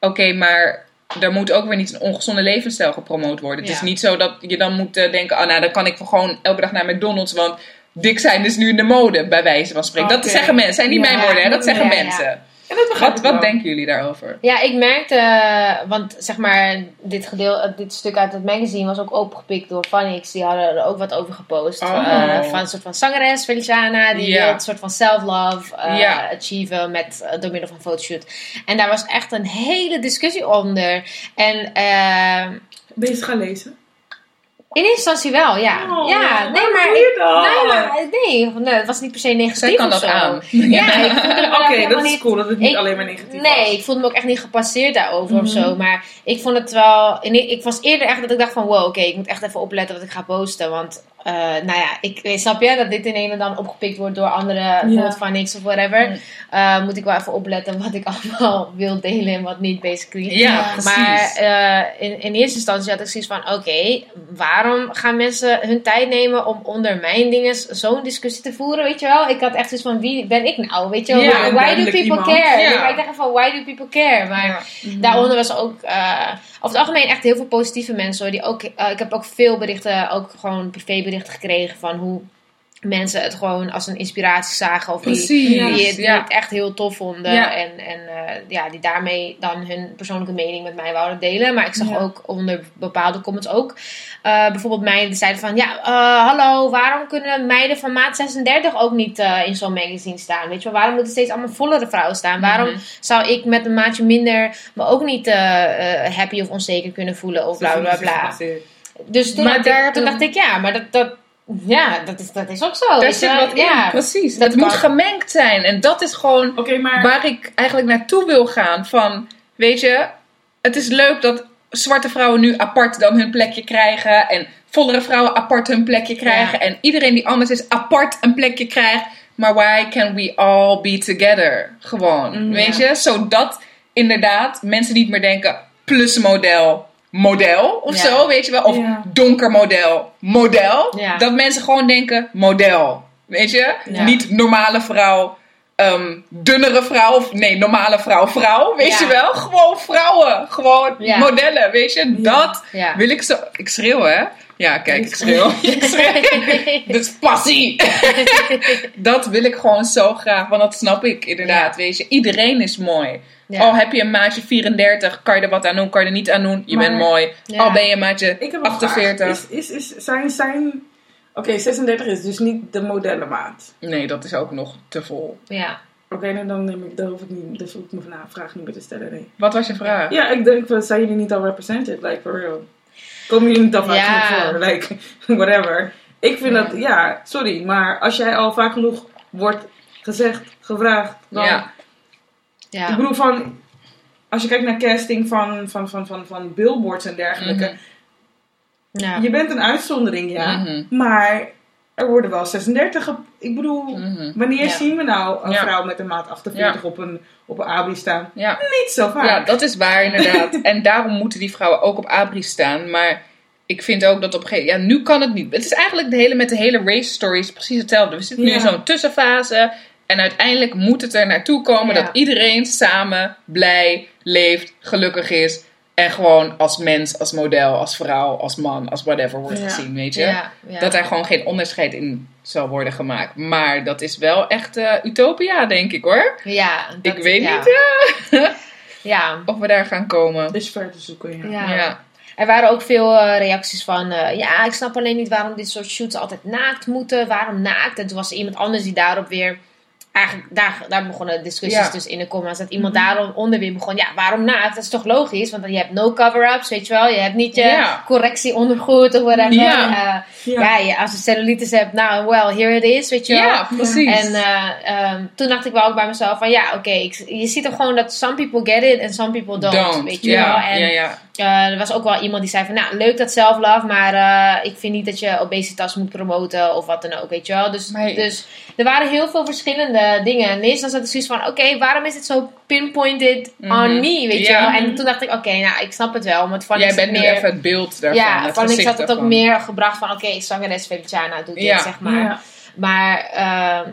Oké, maar er moet ook weer niet een ongezonde levensstijl gepromoot worden. Het Ja. is niet zo dat je dan moet eh, denken... Oh, nou, dan kan ik gewoon elke dag naar McDonald's... Want dik zijn is nu in de mode, bij wijze van spreken. Dat zeggen mensen. zijn niet Ja, mijn woorden, hè. Dat zeggen ja, ja. mensen. En dat begrijp Wat, ik wat denken jullie daarover? Ja, ik merkte, eh, want zeg maar, dit, gedeel, eh, dit stuk uit het magazine was ook opengepikt door Vanix. Die hadden er ook wat over gepost. Oh. eh, van een soort van zangeres, Feliciana, die wil een soort van self-love eh, Ja. achieven met, door middel van fotoshoot. En daar was echt een hele discussie onder. En Ben je eens gaan lezen? In eerste instantie wel, ja. Oh, ja, nee, maar... doe je dat? Nee, maar nee, nee, het was niet per se negatief Zij kan of dat zo. aan. Ja, Oké, dat is niet- cool dat het niet ik- alleen maar negatief Nee, was. ik voelde me ook echt niet gepasseerd daarover of Mhm. zo. Maar ik vond het wel. en Ik was eerder echt dat ik dacht van wow, oké, ik moet echt even opletten wat ik ga posten. Want eh, nou ja, ik snap je dat dit in een en dan opgepikt wordt door andere, bijvoorbeeld van niks of whatever. Mm. Eh, moet ik wel even opletten wat ik (laughs) allemaal wil delen en wat niet, basically. Ja, precies. Maar eh, in, in eerste instantie had ik zoiets van: oké, waarom gaan mensen hun tijd nemen om onder mijn dingen zo'n discussie te voeren? Weet je wel? Ik had echt zoiets van: wie ben ik nou? Weet je wel? Ja, why do people iemand. care? Ja. Ja. Ik dacht van: why do people care? Maar Ja. daaronder was ook over het algemeen echt heel veel positieve mensen hoor. Die ook, eh, ik heb ook veel berichten, ook gewoon privéberichten gekregen van hoe mensen het gewoon als een inspiratie zagen. Of die, Precies, die, het, die ja. het echt heel tof vonden. Ja. En, en eh, ja, die daarmee dan hun persoonlijke mening met mij wouden delen. Maar ik zag Ja. ook onder bepaalde comments ook. eh, bijvoorbeeld meiden die zeiden van... Ja, eh, hallo, waarom kunnen meiden van maat 36 ook niet in zo'n magazine staan? Weet je wel, waarom moeten steeds allemaal vollere vrouwen staan? Waarom Mhm. zou ik met een maatje minder me ook niet happy of onzeker kunnen voelen? Of bla bla bla. Dus toen, Maar dacht, daar ik, toen dacht ik, ja, maar dat, dat, ja, dat, is, dat is ook zo. Daar zit wat in, ja. precies. dat Het moet gemengd zijn. En dat is gewoon maar... waar ik eigenlijk naartoe wil gaan. Van, weet je, het is leuk dat zwarte vrouwen nu apart dan hun plekje krijgen. En vollere vrouwen apart hun plekje krijgen. En iedereen die anders is apart een plekje krijgt. Maar why can we all be together? Gewoon, Mm, weet ja. je? Zodat inderdaad mensen niet meer denken plusmodel, model of Ja. zo, weet je wel? Of Ja. donker model, model. Ja. Dat mensen gewoon denken model, weet je? Ja. Niet normale vrouw, ehm, dunnere vrouw of nee, normale vrouw, vrouw, weet Ja. je wel? Gewoon vrouwen, gewoon Ja. modellen, weet je? Dat Ja. wil ik zo... Ik schreeuw, hè? Ja, kijk, ik schreeuw. (laughs) ik schreeuw. (laughs) Dit is passie. (laughs) dat wil ik gewoon zo graag, want dat snap ik inderdaad, weet je. Iedereen is mooi. Ja. Al heb je een maatje 34, kan je er wat aan doen, kan je er niet aan doen. Je Maar- bent mooi. Ja. Al ben je een maatje Ik heb een 48. vraag. Is, is, is, zijn, zijn... Oké, 36 is dus niet de modellenmaat. Nee, dat is ook nog te vol. ja. Oké, nou, dan, neem ik, dan hoef ik, niet, dan hoef ik mijn vraag niet meer te stellen. Nee. Wat was je vraag? Ja, ik denk, zijn jullie niet al represented? Like, for real. Komen jullie niet al vaak Ja. genoeg voor? Like, (laughs) whatever. Ik vind dat, ja, sorry, maar als jij al vaak genoeg wordt gezegd, gevraagd, dan... Ja. Ja. Ik bedoel van, als je kijkt naar casting van, van, van, van, van billboards en dergelijke. Mhm. Ja. Je bent een uitzondering, ja. Mhm. Maar er worden wel 36. ge- Ik bedoel, Mhm. wanneer Ja. zien we nou een Ja. vrouw met een maat 48 op, een, op een abri staan? Niet zo vaak. Ja, dat is waar inderdaad. (laughs) en daarom moeten die vrouwen ook op abri staan. Maar ik vind ook dat op een gegeven moment... Ja, nu kan het niet. Het is eigenlijk de hele, met de hele race story is precies hetzelfde. We zitten nu in zo'n tussenfase. En uiteindelijk moet het er naartoe komen dat iedereen samen blij leeft, gelukkig is. En gewoon als mens, als model, als vrouw, als man, als whatever wordt Ja. gezien, weet je. Ja, ja. Dat er gewoon geen onderscheid in zal worden gemaakt. Maar dat is wel echt eh, utopia, denk ik hoor. Ja, dat- ik weet ja. niet Ja. (laughs) of we daar gaan komen. Het is ver te zoeken, ja. Ja. Ja. Er waren ook veel eh, reacties van, eh, ja, ik snap alleen niet waarom dit soort shoots altijd naakt moeten. Waarom naakt? En toen was er iemand anders die daarop weer, eigenlijk daar, daar begonnen discussies Ja. dus in de comments. Dat iemand daaronder weer begon, ja, waarom naakt? Dat is toch logisch? Want je hebt no cover-ups, weet je wel. Je hebt niet je Ja. correctie ondergoed of whatever. Ja. Eh, Ja. ja, als je cellulitis hebt, nou, well, here it is, weet je wel. Ja, precies. En eh, ehm, toen dacht ik wel ook bij mezelf van ja, oké, ik- je ziet er gewoon dat some people get it en some people don't, weet je wel. En ja, ja. eh, er was ook wel iemand die zei van nou, leuk dat self-love, maar ik vind niet dat je obesitas moet promoten of wat dan ook, weet je wel. Dus, dus er waren heel veel verschillende dingen. En eerst zat ik zoiets van oké, waarom is het zo pinpointed Mhm. on me, weet Ja. je wel. En toen dacht ik oké, nou, ik snap het wel, want van Jij het bent nu meer... even het beeld daarvan. ja, het van ik had het ook meer gebracht van oké, zangeres Feliciana doet dit, Ja. zeg maar. Ja. Maar ehm,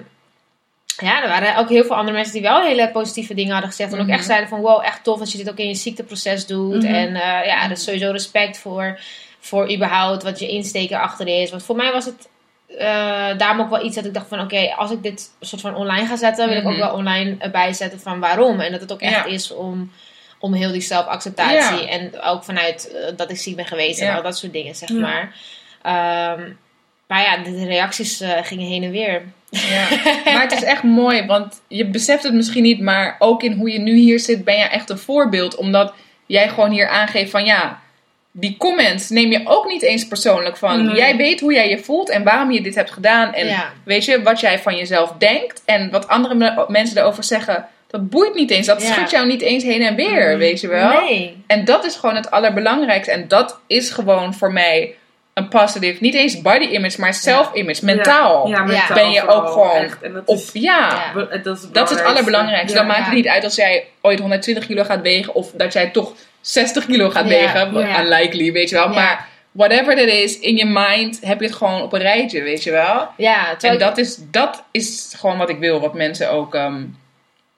ja, er waren ook heel veel andere mensen die wel hele positieve dingen hadden gezegd. En ook Mhm. echt zeiden van wow, echt tof dat je dit ook in je ziekteproces doet. Mhm. En eh, ja, er is sowieso respect voor, voor überhaupt wat je insteek erachter is. Want voor mij was het eh, daarom ook wel iets dat ik dacht van oké, als ik dit soort van online ga zetten, wil ik ook Mhm. wel online erbij zetten van waarom. En dat het ook echt Ja. is om, om heel die zelfacceptatie. Ja. En ook vanuit eh, dat ik ziek ben geweest en al dat soort dingen, zeg maar. Ehm, maar ja, de, de reacties eh, gingen heen en weer. Ja. (laughs) Maar het is echt mooi, want je beseft het misschien niet, maar ook in hoe je nu hier zit, ben je echt een voorbeeld. Omdat jij gewoon hier aangeeft van ja, die comments neem je ook niet eens persoonlijk van. Nee. Jij weet hoe jij je voelt en waarom je dit hebt gedaan. En Ja. weet je, wat jij van jezelf denkt en wat andere me- mensen erover zeggen. Dat boeit niet eens. Dat Ja. schudt jou niet eens heen en weer, Mhm. weet je wel. Nee. En dat is gewoon het allerbelangrijkste. En dat is gewoon voor mij een positive, niet eens body image, maar self-image, mentaal. Ja, mentaal Ben je vooral, ook gewoon echt. En dat Of is, ja, Ja. dat is het, dat is het belangrijkste. allerbelangrijkste. Ja. Dan maakt Ja. het niet uit als jij ooit 120 kilo gaat wegen of dat jij toch 60 kilo gaat wegen. Unlikely, weet je wel. Maar whatever that is, in je mind heb je het gewoon op een rijtje, weet je wel. Ja, En dat is, dat is gewoon wat ik wil, wat mensen ook ehm,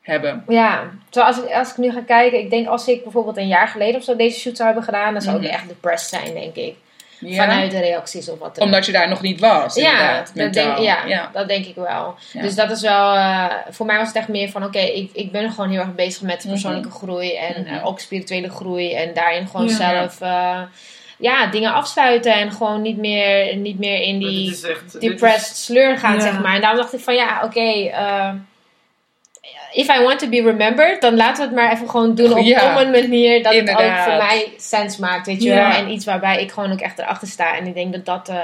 hebben. ja, terwijl als ik, als ik nu ga kijken, ik denk als ik bijvoorbeeld een jaar geleden of zo deze shoot zou hebben gedaan, dan zou ik Mhm. echt depressed zijn, denk ik. Ja? Vanuit de reacties of wat dan ook. Omdat je daar nog niet was, Ja, inderdaad, dat denk, ja, ja. dat denk ik wel. Ja. Dus dat is wel, eh, voor mij was het echt meer van, oké, ik, ik ben gewoon heel erg bezig met persoonlijke groei en Mhm. eh, ook spirituele groei en daarin gewoon Ja. zelf, eh, ja, dingen afsluiten en gewoon niet meer, niet meer in die dit is echt- dit is- depressed sleur gaan, Ja. zeg maar. En daarom dacht ik van, ja, oké, eh, if I want to be remembered, dan laten we het maar even gewoon doen op, Ja. op een manier dat het ook voor mij sens maakt, weet je Ja. wel. En iets waarbij ik gewoon ook echt erachter sta. En ik denk dat dat, eh,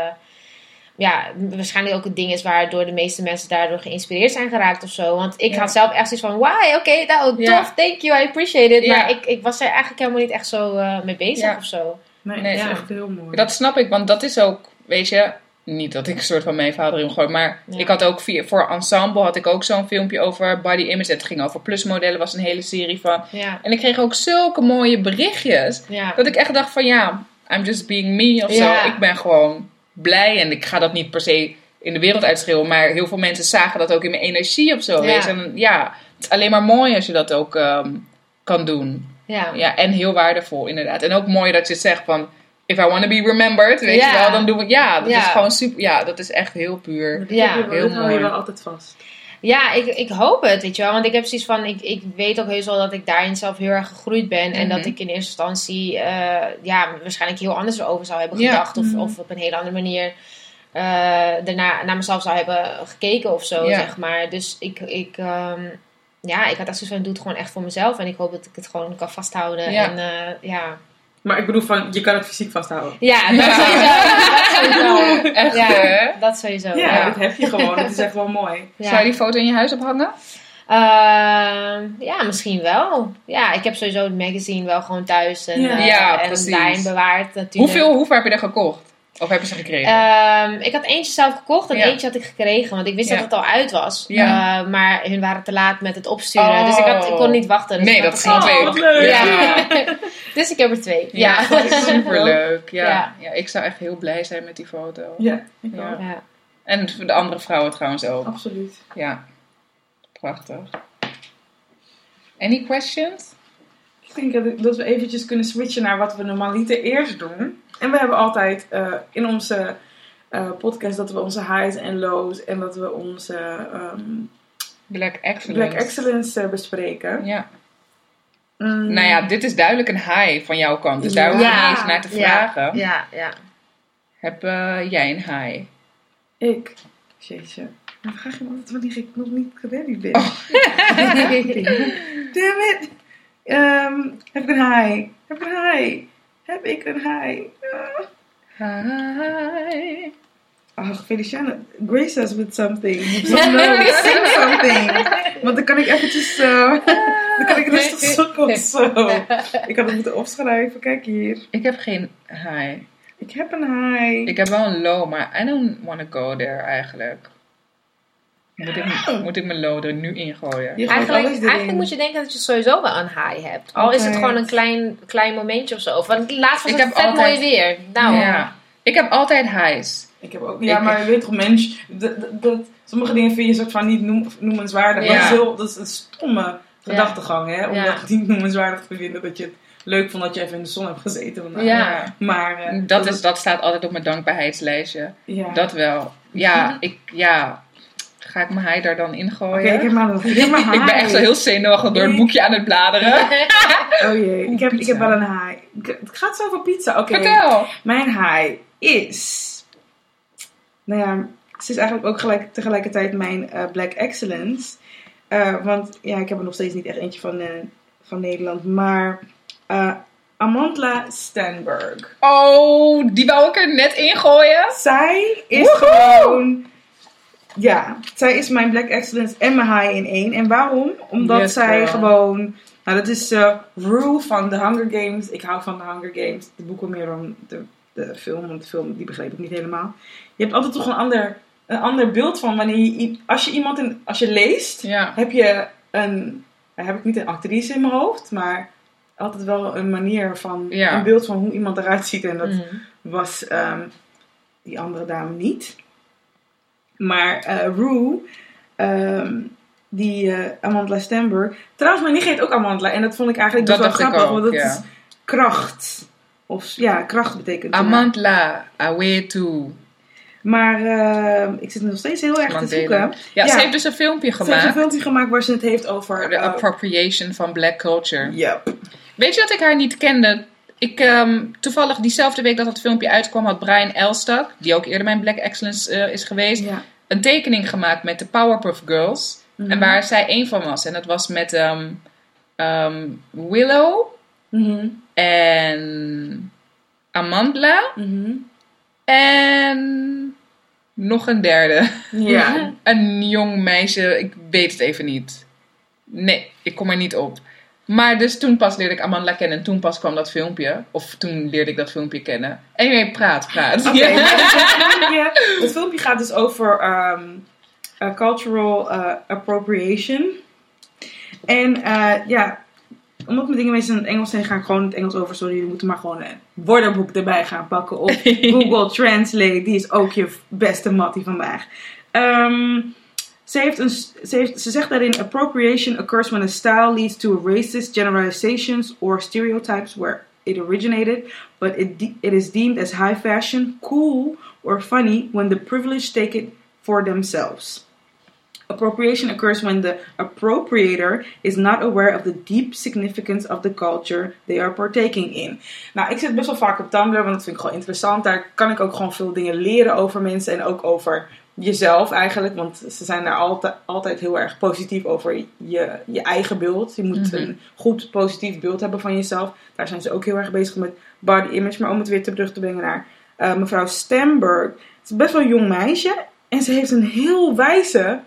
ja, waarschijnlijk ook het ding is waardoor de meeste mensen daardoor geïnspireerd zijn geraakt of zo. Want ik Ja. had zelf echt zoiets van, why, oké, nou, Ja. tof, thank you, I appreciate it. Ja. Maar ik, ik was er eigenlijk helemaal niet echt zo eh, mee bezig Ja. of zo. Nee, Nee, het is echt heel mooi. Dat snap ik, want dat is ook, weet je, niet dat ik een soort van mijn vader in gooi, maar Ja. ik had ook via, voor Ensemble had ik ook zo'n filmpje over body image. Het ging over plusmodellen, was een hele serie van. Ja, En ik kreeg ook zulke mooie berichtjes, ja. dat ik echt dacht van ja, I'm just being me of zo. Ik ben gewoon blij en ik ga dat niet per se in de wereld uitschreeuwen, maar heel veel mensen zagen dat ook in mijn energie of zo. Je. En ja, het is alleen maar mooi als je dat ook ehm, kan doen. ja. Ja, en heel waardevol inderdaad. En ook mooi dat je zegt van, if I want to be remembered, weet Ja. je wel, dan doen we, ja, dat Ja. is gewoon super, ja, dat is echt heel puur. Ja, heel dit hou je mooi. wel altijd vast. Ja, ik, ik hoop het, weet je wel. Want ik heb zoiets van, ik, ik weet ook heus wel dat ik daarin zelf heel erg gegroeid ben. En Mhm. dat ik in eerste instantie, eh, ja, waarschijnlijk heel anders over zou hebben Ja. gedacht. Of, Mhm. of op een hele andere manier eh daarna naar mezelf zou hebben gekeken of zo, Ja. zeg maar. Dus ik, ik ehm, ja, ik had echt zoiets van, doe het gewoon echt voor mezelf. En ik hoop dat ik het gewoon kan vasthouden. Ja. En eh, ja, Maar ik bedoel van, je kan het fysiek vasthouden. Ja, dat sowieso. (laughs) Dat sowieso. Echt, Ja, hè? dat sowieso. Ja, Ja. dat heb je gewoon. Dat is echt wel mooi. Ja. Zou je die foto in je huis ophangen? Ehm, ja, misschien wel. Ja, ik heb sowieso het magazine wel gewoon thuis en, Ja. eh, Ja, en precies. daarin bewaard natuurlijk. Hoeveel, hoeveel heb je er gekocht? Of hebben ze gekregen? Ehm, ik had eentje zelf gekocht en Ja. eentje had ik gekregen, want ik wist Ja. dat het al uit was. Ja. Eh, maar hun waren te laat met het opsturen, Oh. dus ik, had, ik kon niet wachten. Dus nee, dat is gewoon wat leuk. Ja. (laughs) dus ik heb er twee. Ja. Ja, superleuk. Ja. Ja. Ja. ik zou echt heel blij zijn met die foto. Ja, ik Ja. ook. Ja. En voor de andere vrouwen trouwens ook. Absoluut. Ja, prachtig. Any questions? Ik denk dat, dat we eventjes kunnen switchen naar wat we normaliter eerst doen. En we hebben altijd eh, in onze eh, podcast dat we onze highs en lows en dat we onze ehm, Black Excellence. Black Excellence eh, bespreken. Ja. Mm, Nou ja, dit is duidelijk een high van jouw kant. Dus daar hoef je Ja. niet eens naar te vragen. Ja, ja. Heb eh, jij een high? Ik. Jeetje. Dan vraag je me altijd wanneer ik nog niet ready ben. Oh. (laughs) Damn it. Ehm, heb ik een high? Heb ik een high? Heb ik een high? Ah. Hi. Ach, Feliciana, grace us with something. (laughs) So no, sing something. Want dan kan ik eventjes zo... (laughs) dan kan ik rustig zoeken of zo. Ik had het moeten opschrijven. Kijk hier. Ik heb geen high. Ik heb een high. Ik heb wel een low, maar I don't want to go there eigenlijk. Moet ik, moet ik mijn low er nu ingooien? Eigenlijk, eigenlijk moet je denken dat je sowieso wel een high hebt. Al is het gewoon een klein, klein momentje of zo. Want laatst was Ik het heb vet altijd- mooi weer. Nou, Ja. Ik heb altijd highs. Ik heb ook... Ja, Ik- maar je weet toch, mens... Dat, dat, dat- sommige dingen vind je soort van niet noem, noemenswaardig. Ja. Dat, is heel, dat is een stomme gedachtegang, hè. Om Ja. dat niet noemenswaardig te vinden. Dat je het leuk vond dat je even in de zon hebt gezeten. vandaag. Ja. Maar... eh, Dat, is, dat staat altijd op mijn dankbaarheidslijstje. Ja. Dat wel. Ja, (laughs) ik, ja. Ga ik mijn high daar dan ingooien? Oké, ik heb maar nog... Ik, (laughs) ben echt zo heel zenuwachtig door het boekje aan het bladeren. (laughs) Oh jee, ik heb, ik heb wel een. Ik- Het gaat zo over pizza. Oké, Vertel. mijn high is... Nou ja, ze is eigenlijk ook gelijk, tegelijkertijd mijn eh, Black Excellence. Eh, want ja, ik heb er nog steeds niet echt eentje van, eh, van Nederland. Maar Amantla Stenberg. Oh, die wou ik er net ingooien. Zij is Woehoe! gewoon... Ja, zij is mijn Black Excellence en mijn high in één. En waarom? Omdat Yes, zij girl. gewoon... Nou, dat is eh Rue van The Hunger Games. Ik hou van The Hunger Games. De boeken meer dan de, de film. Want de film, die begreep ik niet helemaal. Je hebt altijd toch een ander, een ander beeld van wanneer je... Als je iemand in, als je leest, Ja. heb je een... Heb ik niet een actrice in mijn hoofd, maar altijd wel een manier van... Ja. Een beeld van hoe iemand eruit ziet. En dat Mhm. was ehm, die andere dame niet. Maar eh Rue, ehm, die eh, Amandla Stenberg. Trouwens, mijn nicht heet ook Amandla. En dat vond ik eigenlijk Dat best wel grappig. ook, want dat ja. is kracht. Of ja, kracht betekent het. Amantla, Awetu. Maar ehm, ik zit nog steeds heel erg te zoeken. Ja, Ja. ze heeft dus een filmpje Ze heeft een gemaakt. filmpje gemaakt waar ze het heeft over... De eh, appropriation van black culture. Yep. Weet je dat ik haar niet kende? Ik, ehm, toevallig diezelfde week dat dat filmpje uitkwam, had Brian Elstak, die ook eerder mijn Black Excellence eh, is geweest, Ja. een tekening gemaakt met de Powerpuff Girls. Mhm. En waar zij één van was. En dat was met ehm, ehm, Willow Mhm. en Amandla Mhm. en nog een derde. Ja. (laughs) Een jong meisje, ik weet het even niet. Nee, ik kom er niet op. Maar dus toen pas leerde ik Amandla kennen en toen pas kwam dat filmpje. Of toen leerde ik dat filmpje kennen. Anyway, praat, praat. (laughs) Maar het, filmpje, het filmpje gaat dus over ehm, eh, cultural eh, appropriation. En eh, ja, omdat mijn dingen meestal in het Engels zijn, ga ik gewoon in het Engels over. Sorry, jullie moeten maar gewoon een woordenboek erbij gaan pakken. Of (laughs) Google Translate, die is ook je beste mattie vandaag. Ehm, ze, heeft een, ze, ze zegt daarin: Appropriation occurs when a style leads to racist generalizations or stereotypes where it originated, but it, it is deemed as high fashion, cool, or funny when the privileged take it for themselves. Appropriation occurs when the appropriator is not aware of the deep significance of the culture they are partaking in. Nou, ik zit best wel vaak op Tumblr, want dat vind ik gewoon interessant. Daar kan ik ook gewoon veel dingen leren over mensen en ook over jezelf eigenlijk. Want ze zijn daar altijd, altijd heel erg positief over je, je eigen beeld. Je moet Mhm. een goed positief beeld hebben van jezelf. Daar zijn ze ook heel erg bezig met body image. Maar om het weer terug te brengen naar eh, mevrouw Stemberg. Het is best wel een jong meisje. En ze heeft een heel wijze...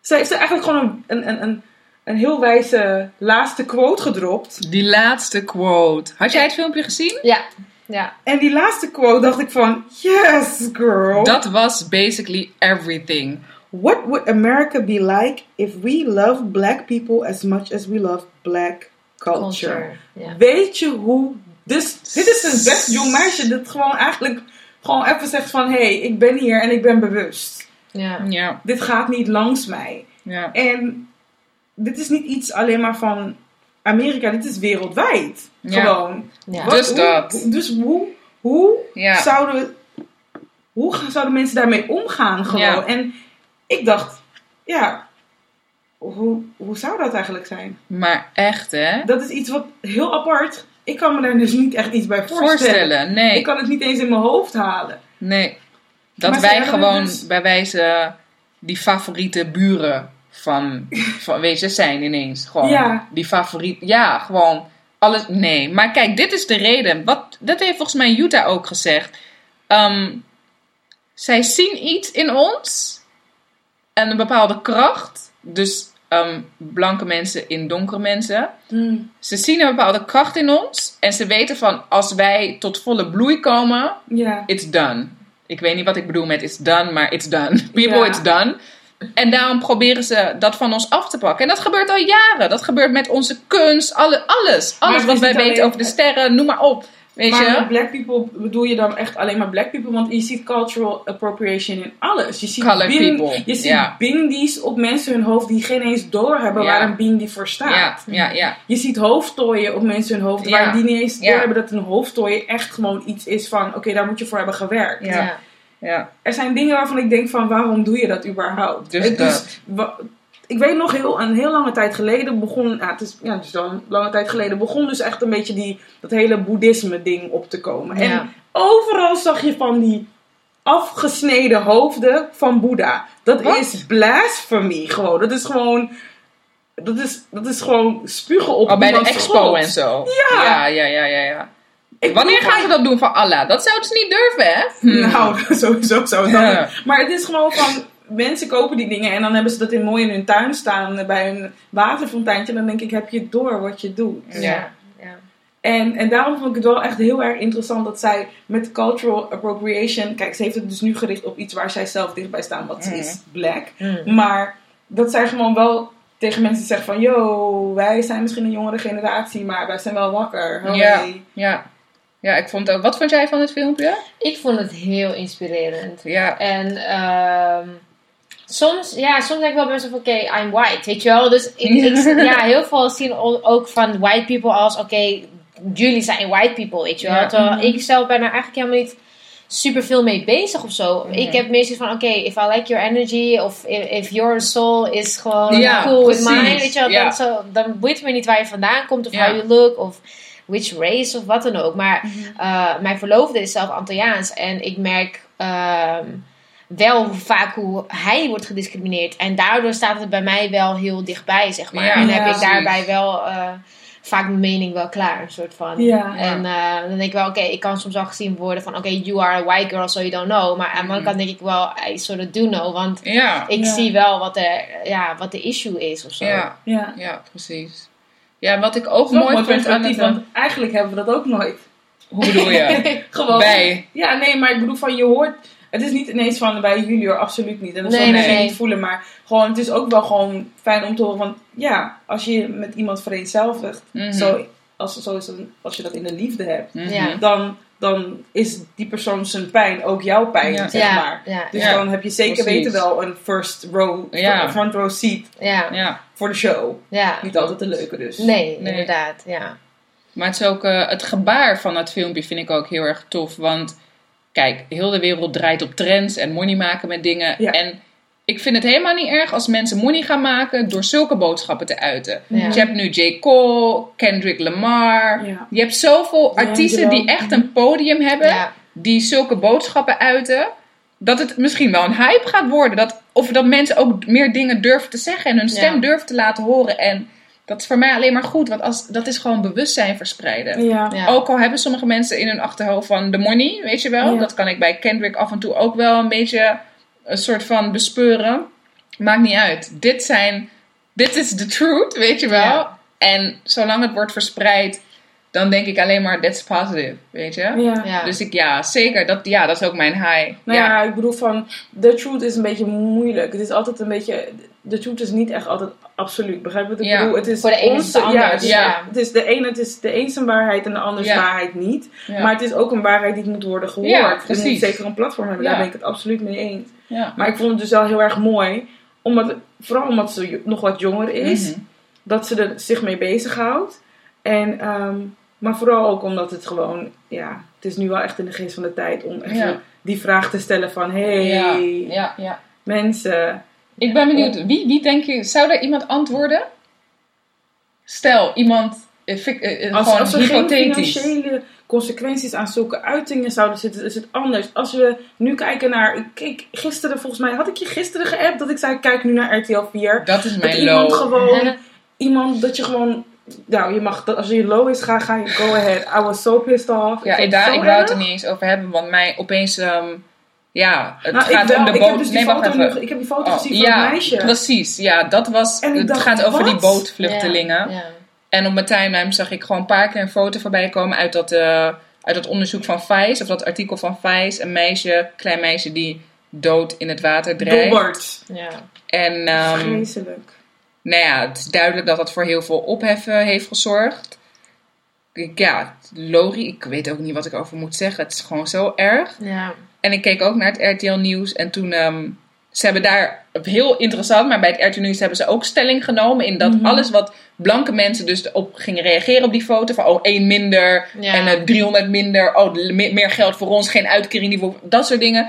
Ze heeft eigenlijk gewoon een, een, een, een heel wijze laatste quote gedropt. Die laatste quote. Had jij het filmpje gezien? Ja, ja. En die laatste quote dacht ik van... Yes, girl! Dat was basically everything. What would America be like if we loved black people as much as we love black culture? Weet je hoe... Dus dit is een best jong meisje dat gewoon eigenlijk gewoon even zegt van... Hé, hey, ik ben hier en ik ben bewust. Ja. Ja, Dit gaat niet langs mij. ja. En dit is niet iets alleen maar van Amerika. Dit is wereldwijd. Ja. Gewoon. Ja. Wat- Dus hoe- dat. Dus hoe... Hoe Ja. zouden we... Hoe gaan- zouden mensen daarmee omgaan gewoon? Ja. En ik dacht... Ja... Hoe, hoe zou dat eigenlijk zijn? Maar echt, hè? Dat is iets wat heel apart. Ik kan me daar dus niet echt iets bij voorstellen. Voorstellen, nee. Ik kan het niet eens in mijn hoofd halen. Nee. Dat Maar wij gewoon dus- bij wijze die favoriete buren van, van weet je, zijn ineens. Gewoon Ja. die favoriet. Ja, gewoon alles. Nee. Maar kijk, dit is de reden. Wat, dat heeft volgens mij Jutta ook gezegd. Ehm, zij zien iets in ons. En een bepaalde kracht. Dus ehm, blanke mensen in donkere mensen. Ze zien een bepaalde kracht in ons. En ze weten van als wij tot volle bloei komen it's done. Ik weet niet wat ik bedoel met it's done, maar it's done. (laughs) People, it's done. En daarom proberen ze dat van ons af te pakken. En dat gebeurt al jaren. Dat gebeurt met onze kunst, alle, alles. Alles wat wij weten over de sterren, noem maar op. Weet maar je? met black people bedoel je dan echt alleen maar black people? Want je ziet cultural appropriation in alles. Je ziet, Colored bin- people, je ziet ja. bindies op mensen hun hoofd die geen eens doorhebben Ja. waar een bindie voor staat. ja, ja. Je ziet hoofdtooien op mensen hun hoofd waar die niet eens doorhebben dat een hoofdtooi echt gewoon iets is van oké, daar moet je voor hebben gewerkt. Ja. Ja. Er zijn dingen waarvan ik denk van waarom doe je dat überhaupt? Dus Het ik weet nog heel, een heel lange tijd geleden begon, ja, het is, ja, het is een lange tijd geleden, begon dus echt een beetje die, dat hele boeddhisme ding op te komen. Ja. En overal zag je van die afgesneden hoofden van Boeddha. Dat Wat? is blasphemy gewoon. Dat is gewoon, dat is, dat is gewoon spugen op Oh, bij de expo God. en zo. Ja. Ja, ja, ja, ja, ja. Ik Wanneer gaan ze dat doen voor Allah? Dat zouden ze niet durven, hè? Hmm. (laughs) Nou, (laughs) sowieso zou het dan. Maar het is gewoon van, mensen kopen die dingen en dan hebben ze dat in mooi in hun tuin staan bij een waterfonteintje. En dan denk ik, heb je door wat je doet? Ja. Ja. En, en daarom vond ik het wel echt heel erg interessant dat zij met cultural appropriation, kijk, ze heeft het dus nu gericht op iets waar zij zelf dichtbij staan, want ze Mhm. is black. Mm. Maar dat zij gewoon wel tegen mensen zegt van, yo, wij zijn misschien een jongere generatie, maar wij zijn wel wakker. Ja. Ja. Ja, ik vond ook... Wat vond jij van het filmpje? Ik vond het heel inspirerend. Ja. En ehm, soms, ja, soms denk ik wel bij mezelf, oké, I'm white, weet je wel. Dus ik, ik, (laughs) ja, heel veel zien ook van white people als, oké, jullie zijn white people, weet je wel. Ja. Terwijl Mhm. ik zelf ben er eigenlijk helemaal niet super veel mee bezig of zo. Ik heb meestal van, oké, if I like your energy of if, if your soul is gewoon Ja, cool with mine, weet je wel. Ja. Dan, zo, dan boeit het me niet waar je vandaan komt of how you look of which race of wat dan ook. Maar uh, mijn verloofde is zelf Antilliaans. En ik merk ehm, wel vaak hoe hij wordt gediscrimineerd. En daardoor staat het bij mij wel heel dichtbij, zeg maar. Ja, en ja, heb ik daarbij wel eh, vaak mijn mening wel klaar, een soort van. Ja. En eh, dan denk ik wel, oké, ik kan soms al gezien worden van, oké, you are a white girl, so you don't know. Maar aan de andere Mhm. kant denk ik wel, I sort of do know. Want Ja. ik Ja. zie wel wat, er, ja, wat de issue is of zo. Ja. Ja. Ja, precies. Ja, wat ik ook mooi mooi vind aan het... want eigenlijk hebben we dat ook nooit. Hoe bedoel je? (laughs) Gewoon. Wij. Ja, nee, maar ik bedoel van je hoort. Het is niet ineens van bij jullie hoor, absoluut niet. En dat Nee, zal nee, niet voelen. Maar gewoon, het is ook wel gewoon fijn om te horen van ja, als je met iemand vereenzelvigt, Mhm. zo, als, zo is het, als je dat in de liefde hebt, Mhm. Dan, dan is die persoon zijn pijn ook jouw pijn, Ja. zeg ja, maar. ja, Dus Ja, dan heb je zeker precies. weten wel een first row, Ja. front row seat ja, Ja. voor de show. ja. Niet altijd de leuke dus. Nee, Nee. inderdaad, ja. Maar het is ook... eh, het gebaar van het filmpje vind ik ook heel erg tof. Want kijk, heel de wereld draait op trends en money maken met dingen. Ja. En ik vind het helemaal niet erg als mensen money gaan maken door zulke boodschappen te uiten. Ja. Dus je hebt nu J. Cole, Kendrick Lamar. Ja. Je hebt zoveel artiesten die echt een podium hebben, Ja. die zulke boodschappen uiten. Dat het misschien wel een hype gaat worden. Dat, of dat mensen ook meer dingen durven te zeggen en hun stem Ja. durven te laten horen. En dat is voor mij alleen maar goed, want als, dat is gewoon bewustzijn verspreiden. Ja. Ja. Ook al hebben sommige mensen in hun achterhoofd van de money, weet je wel. Ja. Dat kan ik bij Kendrick af en toe ook wel een beetje een soort van bespeuren. Maakt niet uit. Dit zijn, dit is de truth, weet je wel. Ja. En zolang het wordt verspreid, dan denk ik alleen maar that's positive, weet je. Ja. Ja. Dus ik, ja, zeker. Dat, ja, dat is ook mijn high. Nou ja. ja, ik bedoel van, de truth is een beetje moeilijk. Het is altijd een beetje, de truth is niet echt altijd absoluut. Begrijp je wat ik Ja. bedoel? Het is Voor de ene onze- ja, het is, ja. het is de ene, het is de een waarheid en de ander zijn Ja. waarheid niet. Maar het is ook een waarheid die moet worden gehoord. Je moet zeker een platform hebben, daar ben ik het absoluut mee eens. Maar ik vond het dus wel heel erg mooi, omdat, vooral omdat ze nog wat jonger is, Mhm. dat ze er zich mee bezighoudt. En, ehm, maar vooral ook omdat het gewoon, ja, het is nu wel echt in de geest van de tijd om even Ja. die vraag te stellen van, hey, ja, ja. mensen, Ik ben benieuwd, wie, wie denk je, zou er iemand antwoorden? Stel, iemand, eh, fik- eh, eh, als, gewoon als er geen financiële consequenties aan zulke uitingen zouden zitten, is het anders. Als we nu kijken naar, ik gisteren volgens mij, had ik je gisteren geappt dat ik zei, kijk nu naar RTL 4. Dat is Dat mijn iemand low. gewoon, (laughs) iemand dat je gewoon, nou je mag, dat als je low is, ga, ga je, go ahead. I was so pissed off. Ja, ik, daar, ik wou het er niet eens over hebben, want mij opeens, ehm, ja, het Nou, gaat ik om de ik boot. heb dus nee, foto ik heb die foto Oh, gezien van ja, het meisje. precies. Ja, dat was, ik het dacht, gaat over die bootvluchtelingen. Ja. En op mijn timeline zag ik gewoon een paar keer een foto voorbij komen uit dat, eh, uit dat onderzoek van Vice, of dat artikel van Vice. Een meisje, klein meisje die dood in het water drijft. Dobbert. Ja. En ehm, Vreselijk. nou ja, het is duidelijk dat dat voor heel veel opheffen heeft gezorgd. Ik- Ja, logisch. Ik weet ook niet wat ik over moet zeggen. Het is gewoon zo erg. Ja. En ik keek ook naar het RTL Nieuws. En toen, ehm, ze hebben daar, heel interessant, maar bij het RTL Nieuws hebben ze ook stelling genomen. In dat Mhm. alles wat blanke mensen dus op gingen reageren op die foto. Van, oh, één minder Ja. en eh, 300 minder. Oh, me- meer geld voor ons, geen uitkering. die voor- Dat soort dingen.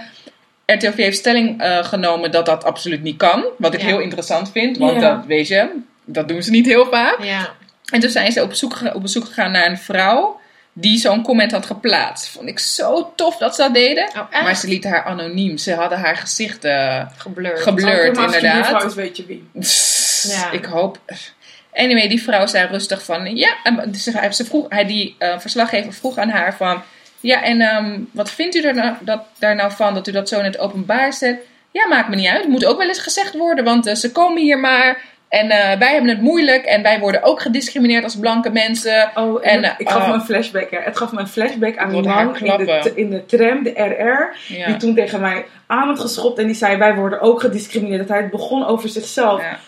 RTL heeft stelling eh, genomen dat dat absoluut niet kan. Wat ik Ja. heel interessant vind. Want Ja. dat, weet je, dat doen ze niet heel vaak. Ja. En toen zijn ze op zoek, op bezoek gegaan naar een vrouw die zo'n comment had geplaatst. Vond ik zo tof dat ze dat deden. Oh? Maar ze lieten haar anoniem. Ze hadden haar gezicht eh, Geblurred. geblurred, Oké, maar als je die vrouw inderdaad. weet je wie. Ja. Ik hoop. Anyway, die vrouw zei rustig van... Ja, en ze, ze vroeg, hij, die eh, verslaggever vroeg aan haar van... Ja, en ehm, wat vindt u er nou, dat, daar nou van dat u dat zo in het openbaar zet? Ja, maakt me niet uit. Het moet ook wel eens gezegd worden, want eh, ze komen hier maar... En eh, wij hebben het moeilijk en wij worden ook gediscrimineerd als blanke mensen. Oh, En, en, ik gaf oh. me een flashback. Hè. Het gaf me een flashback aan die haar man in de, in de tram, de RR. Ja. Die toen tegen mij aan had geschopt en die zei: Wij worden ook gediscrimineerd. Dat hij het begon over zichzelf. Ja.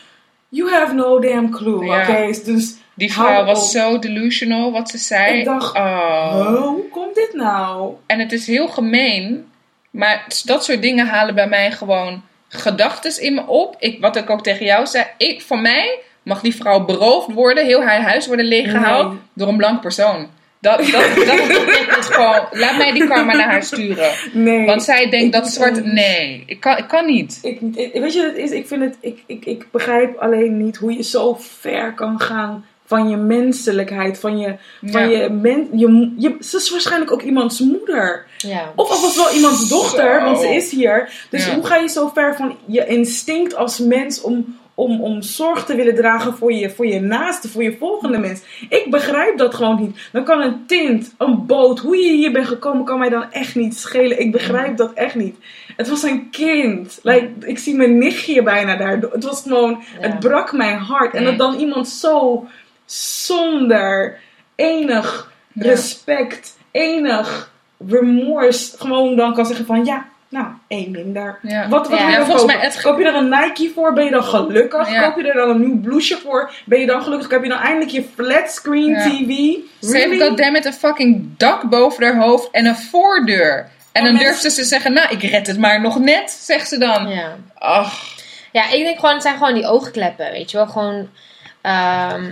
You have no damn clue. Ja. Oké, dus. Die vrouw was zo delusional wat ze zei. Ik dacht, oh. hoe komt dit nou? En het is heel gemeen. Maar dat soort dingen halen bij mij gewoon gedachten in me op. Ik, wat ik ook tegen jou zei. Ik, van mij mag die vrouw beroofd worden. Heel haar huis worden leeggehaald. Nee. Door een blank persoon. Dat, dat, dat, dat (laughs) is gewoon... Laat mij die karma naar haar sturen. Nee. Want zij denkt dat zwart... Nee, ik kan, ik kan niet. Ik, ik- weet je wat het is? Ik, vind het, ik, ik, ik begrijp alleen niet hoe je zo ver kan gaan van je menselijkheid. Van je, van Ja. je, men, je, je. Ze is waarschijnlijk ook iemands moeder. Ja. Of al was wel iemands dochter, Zo. want ze is hier. Dus Ja. hoe ga je zo ver van je instinct als mens om, om, om zorg te willen dragen voor je, voor je naaste, voor je volgende mens? Ik begrijp dat gewoon niet. Dan kan een tint, een boot, hoe je hier bent gekomen, kan mij dan echt niet schelen. Ik begrijp dat echt niet. Het was een kind. Like, ik zie mijn nichtje bijna daar. Het was gewoon, het brak mijn hart. En dat dan iemand zo zonder enig Ja. respect, enig remorse gewoon dan kan zeggen van ja, nou, één minder. Ja. Wat, wat Ja, je volgens kopen? mij het- Koop je er een Nike voor? Ben je dan gelukkig? Ja. Koop je er dan een nieuw blouseje voor? Ben je dan gelukkig? Heb je dan eindelijk je flat screen. TV? Ze heeft goddammit een fucking dak boven haar hoofd en een voordeur. En Maar dan durft ze te zeggen, nou, ik red het maar nog net, zegt ze dan. Ja. Ach, Ja, ik denk gewoon, het zijn gewoon die oogkleppen, weet je wel. Gewoon, ehm,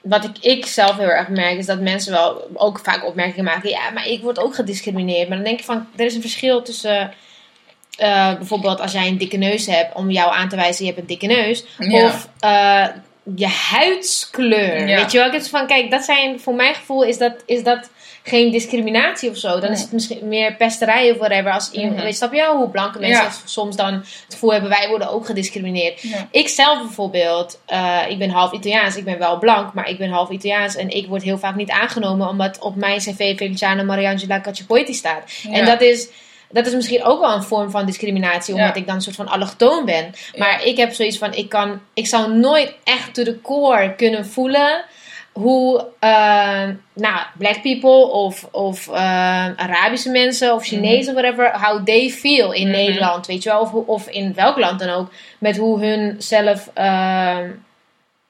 wat ik, ik zelf heel erg merk, is dat mensen wel ook vaak opmerkingen maken. Ja, maar ik word ook gediscrimineerd. Maar dan denk ik van, er is een verschil tussen eh, bijvoorbeeld als jij een dikke neus hebt, om jou aan te wijzen, je hebt een dikke neus. Ja. Of eh, je huidskleur. Ja. Weet je wel? Ik heb van, kijk, dat zijn, voor mijn gevoel is dat, is dat geen discriminatie of zo. Dan is het misschien meer pesterij of whatever. Als iemand, weet je, snap je wel hoe blanke mensen Ja. soms dan het gevoel hebben, wij worden ook gediscrimineerd. Ja. Ik zelf bijvoorbeeld, eh, ik ben half Italiaans. Ik ben wel blank, maar ik ben half Italiaans. En ik word heel vaak niet aangenomen omdat op mijn cv Feliciano Mariangela Cacciapoiti staat. En dat is, dat is misschien ook wel een vorm van discriminatie, omdat Ja. ik dan een soort van allochtoon ben. Maar ik heb zoiets van, ik, kan, ik zou nooit echt to the core kunnen voelen hoe eh, nou, black people of, of eh, Arabische mensen of Chinezen, whatever, how they feel in Mhm. Nederland, weet je wel, of, of in welk land dan ook, met hoe hun zelf, eh,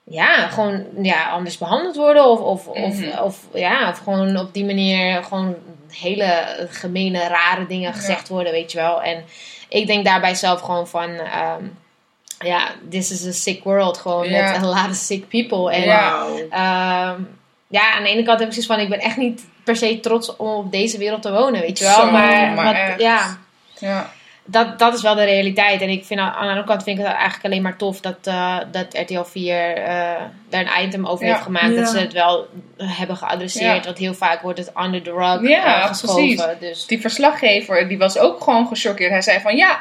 ja, gewoon ja, anders behandeld worden of, of, of, Mhm. of, ja, of gewoon op die manier gewoon hele gemene, rare dingen gezegd worden, weet je wel. En ik denk daarbij zelf gewoon van, ehm, ja, this is a sick world, gewoon met a lot of sick people. En. Ehm, ja, aan de ene kant heb ik zoiets van, ik ben echt niet per se trots om op deze wereld te wonen, weet je wel. Zo, maar maar wat- echt. ja, Ja. dat, dat is wel de realiteit. En ik vind, aan de andere kant vind ik het eigenlijk alleen maar tof dat, eh, dat RTL 4 eh, daar een item over Ja. heeft gemaakt. Dat ze het wel hebben geadresseerd. Ja. Want heel vaak wordt het under the rug Ja, eh, geschoven. precies. Dus Die verslaggever die was ook gewoon gechoqueerd. Hij zei van ja.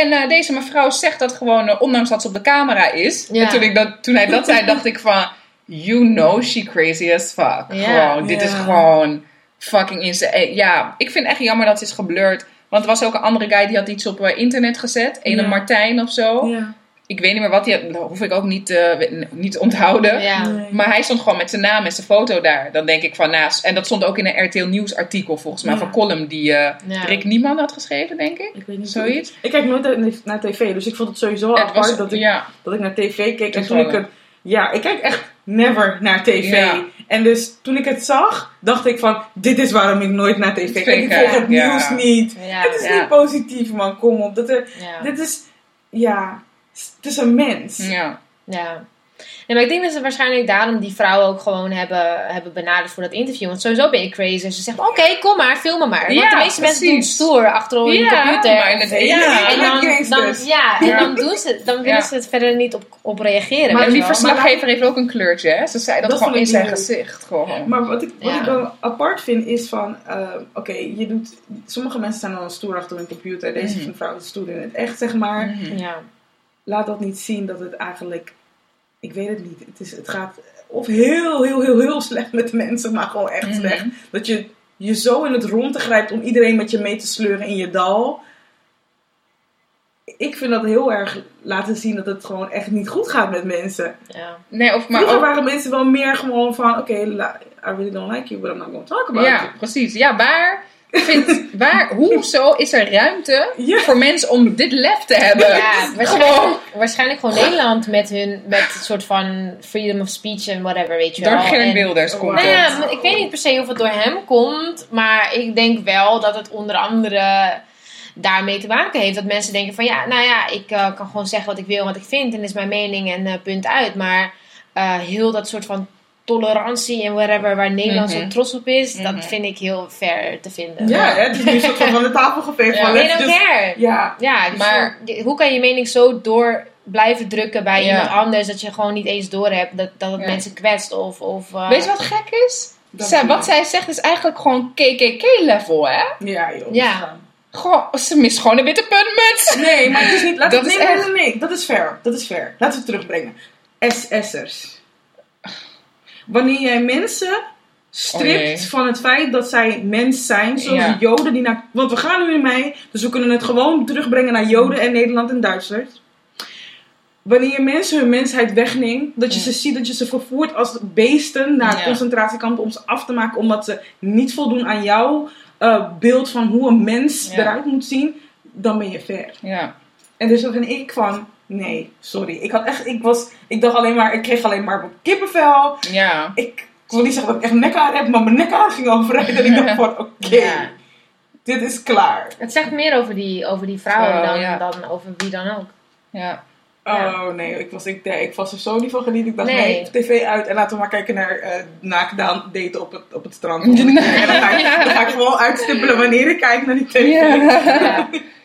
En eh, deze mevrouw zegt dat gewoon, eh, ondanks dat ze op de camera is. Ja. En toen, ik dat, toen hij dat zei, dacht ik van... You know she crazy as fuck. Ja. Gewoon, dit is gewoon fucking insane. Eh, Ja, ik vind echt jammer dat het is geblurred. Want er was ook een andere guy die had iets op eh, internet gezet. Ene. Martijn of zo. Ja. Ik weet niet meer wat hij had. Dat hoef ik ook niet, eh, niet onthouden. ja. Nee. Maar hij stond gewoon met zijn naam en zijn foto daar. Dan denk ik van naast. En dat stond ook in een RTL Nieuws artikel volgens mij. Ja. Van column die eh, Ja. Rick Nieman had geschreven, denk ik. Ik weet niet Zoiets. Ik kijk nooit naar- tv, dus ik vond het sowieso Het apart was, dat, ik, ja, dat ik naar tv keek. En toen ik het... Ja, ik kijk echt never naar tv. Ja. En dus toen ik het zag, dacht ik van... Dit is waarom ik nooit naar tv kijk. Ik volg het ja. nieuws niet. Ja, het is ja. niet positief, man. Kom op. Dat er, ja. Dit is... Ja... Het is een mens. ja. Ja. Nee, maar ik denk dat ze waarschijnlijk daarom die vrouwen ook gewoon hebben, hebben benaderd voor dat interview. Want sowieso ben je crazy. En ze zeggen, oké, kom maar, film me maar. Want Ja, de meeste mensen doen stoer achter hun Ja, computer. maar in het- Nee, ja. en dan, ja, en dan, doen ze, dan willen Ja. ze het verder niet op, op reageren. Maar die wel. verslaggever heeft ook een kleurtje, hè? Ze zei dat, Dat gewoon in zijn gezicht. Gewoon. Maar wat ik, wat Ja. ik dan apart vind is van, eh, oké, je doet, sommige mensen zijn dan stoer achter hun computer, deze Mhm. vrouw is stoer in het echt, zeg maar. Mhm. Ja. Laat dat niet zien dat het eigenlijk, ik weet het niet, het, is, het gaat of heel, heel, heel, heel slecht met de mensen, maar gewoon echt Mhm. slecht. Dat je je zo in het rond grijpt om iedereen met je mee te sleuren in je dal. Ik vind dat heel erg laten zien dat het gewoon echt niet goed gaat met mensen. Ja. Nee, of maar Vroeger ook, waren mensen wel meer gewoon van, oké, I really don't like you, but I'm not going to talk about Ja, you. precies. Ja, waar, vindt, waar, hoezo is er ruimte Ja. voor mensen om dit lef te hebben? Ja, Gewoon. waarschijnlijk, waarschijnlijk gewoon Nederland met hun met een soort van freedom of speech en whatever, weet je wel. Door Geert En- Wilders komt Nou het. ja, ik weet niet per se of het door hem komt, maar ik denk wel dat het onder andere daarmee te maken heeft. Dat mensen denken van ja, nou ja, ik eh, kan gewoon zeggen wat ik wil, wat ik vind en is mijn mening en eh, punt uit. Maar eh, heel dat soort van tolerantie en whatever waar Nederland Mhm. zo trots op is, Mhm. dat vind ik heel ver te vinden. Ja, hè, het is nu een soort van van de tafel geveegd. Ja. van, They let's don't just- care. Ja, Ja, dus Maar- hoe- hoe kan je mening zo door blijven drukken bij Ja. iemand anders dat je gewoon niet eens doorhebt dat, dat het Ja. mensen kwetst of... of eh, Weet je wat gek is? Dat Zij, wat zij zegt is eigenlijk gewoon KKK-level, hè? ja joh. Ja. Gewoon, ze mist gewoon een witte puntmuts. Nee, maar het is niet... Laat Dat het, is nee, nee, echt- nee, nee, dat is fair. Dat is fair. Laten we het terugbrengen. SS'ers. Wanneer jij mensen stript Oh, van het feit dat zij mens zijn, zoals Ja. de Joden die naar... Want we gaan nu in mei, dus we kunnen het gewoon terugbrengen naar Joden en Nederland en Duitsers. Wanneer je mensen hun mensheid wegneemt, dat je Ja. ze ziet, dat je ze vervoert als beesten naar Ja. concentratiekampen om ze af te maken, omdat ze niet voldoen aan jouw eh, beeld van hoe een mens eruit moet zien, dan ben je ver. Ja. En dus ben ik van, nee, sorry. Ik had echt, ik was, ik dacht alleen maar, ik kreeg alleen maar kippenvel. Ja. Ik, ik wil niet zeggen dat ik echt nekhaar heb, maar mijn nekhaar ging overeind. En ik dacht van, (laughs) oké, Ja. dit is klaar. Het zegt meer over die, over die vrouwen Vrouw, dan, ja. dan over wie dan ook. Ja. Oh nee, ik was, ik, nee, ik was er zo niet van genieten. Ik dacht, Nee. nee, tv uit en laten we maar kijken naar eh naakdaan daten op het, op het strand. (laughs) En dan ga, ik, dan, ga ik, dan ga ik gewoon uitstippelen wanneer ik kijk naar die tv. Ja. (laughs)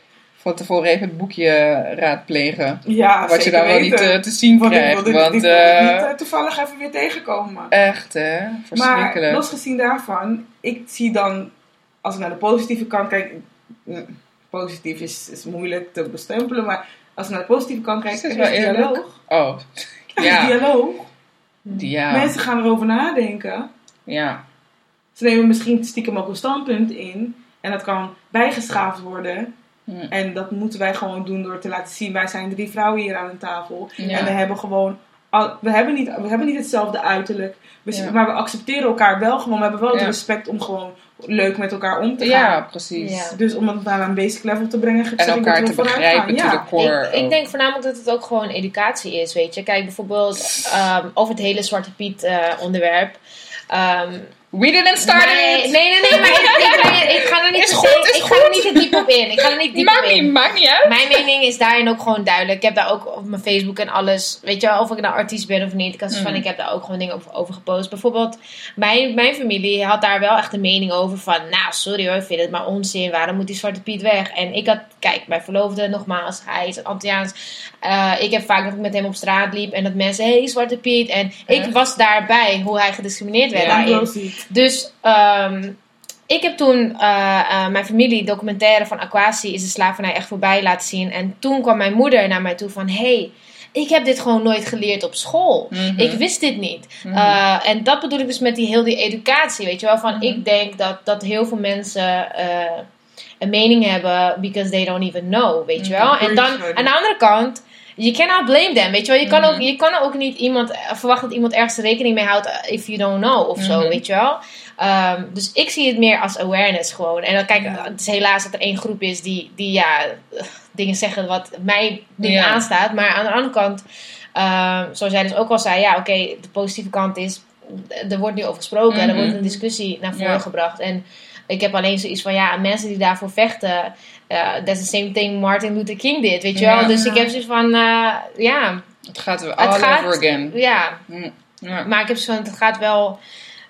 Van tevoren even het boekje raadplegen. Ja, wat je dan wel niet eh, te zien Want ik krijgt. wilde, Want ik eh, niet eh, toevallig even weer tegenkomen. echt hè, Maar verschrikkelijk. losgezien daarvan, ik zie dan, als ik naar de positieve kant kijk, mm, positief is, is moeilijk te bestempelen, maar als ik naar de positieve kant kijk, Is is eerlijk? dialoog. Oh, (laughs) is ja. dialoog. ja. Mensen gaan erover nadenken. ja. Ze nemen misschien stiekem ook een standpunt in. En dat kan bijgeschaafd worden. En dat moeten wij gewoon doen door te laten zien. Wij zijn drie vrouwen hier aan een tafel. Ja. En we hebben gewoon... al- we, hebben niet, we hebben niet hetzelfde uiterlijk. We- Ja. Maar we accepteren elkaar wel gewoon. We hebben wel het Ja. respect om gewoon leuk met elkaar om te gaan. ja, precies. Ja. Dus om het naar een basic level te brengen. En elkaar dat te we vooruit begrijpen gaan. to Ja. the core. Ik, ik denk voornamelijk dat het ook gewoon educatie is, weet je. Kijk, bijvoorbeeld ehm, over het hele Zwarte Piet eh, onderwerp. Ehm, We didn't start nee, it! nee, nee, nee, maar ik, ik, ga- ik ga er niet Is te goed, veel- is ik ga er goed. niet te diep op in. Ik ga er niet diep op Maakt in. niet, maakt niet uit. Mijn mening is daarin ook gewoon duidelijk. Ik heb daar ook op mijn Facebook en alles. Weet je wel, of ik nou artiest ben of niet. Ik, had van, Mhm. ik heb daar ook gewoon dingen over, over gepost. Bijvoorbeeld, mijn, mijn familie had daar wel echt een mening over. Van, nou, sorry hoor, ik vind het maar onzin. Waarom moet die Zwarte Piet weg? En ik had, kijk, mijn verloofde nogmaals, hij is Antilliaans. Eh, ik heb vaak dat ik met hem op straat liep. En dat mensen, hé, hey, Zwarte Piet. En ik was daarbij hoe hij gediscrimineerd werd Ja. daarin. Dus ehm, ik heb toen eh, eh, mijn familie documentaire van Aquasi is de slavernij echt voorbij laten zien. En toen kwam mijn moeder naar mij toe van... Hey, ik heb dit gewoon nooit geleerd op school. Mhm. Ik wist dit niet. Mhm. Eh, en dat bedoel ik dus met die heel die educatie. Weet je wel, van Mhm. ik denk dat, dat heel veel mensen een mening hebben because they don't even know. Weet je wel. En dan aan de andere kant. Je cannot blame them, weet je wel. Je kan, Mhm. ook, je kan ook niet iemand eh, verwachten dat iemand ergens rekening mee houdt eh, if you don't know of zo, Mhm. weet je wel. Ehm, dus ik zie het meer als awareness gewoon. En dan kijk, het is helaas dat er één groep is die, die ja, eh, dingen zeggen wat mij niet aanstaat. Maar aan de andere kant, ehm, zoals jij dus ook al zei, ja oké, de positieve kant is, er wordt nu over gesproken en er Mhm. wordt een discussie naar voren Ja. gebracht. En ik heb alleen zoiets van, ja, mensen die daarvoor vechten, that's the same thing Martin Luther King did, weet je Ja. wel. Dus ik heb zoiets van, eh, ja, Het gaat weer all gaat- over again. ja. Hm. Ja. Maar ik heb zoiets van, het gaat wel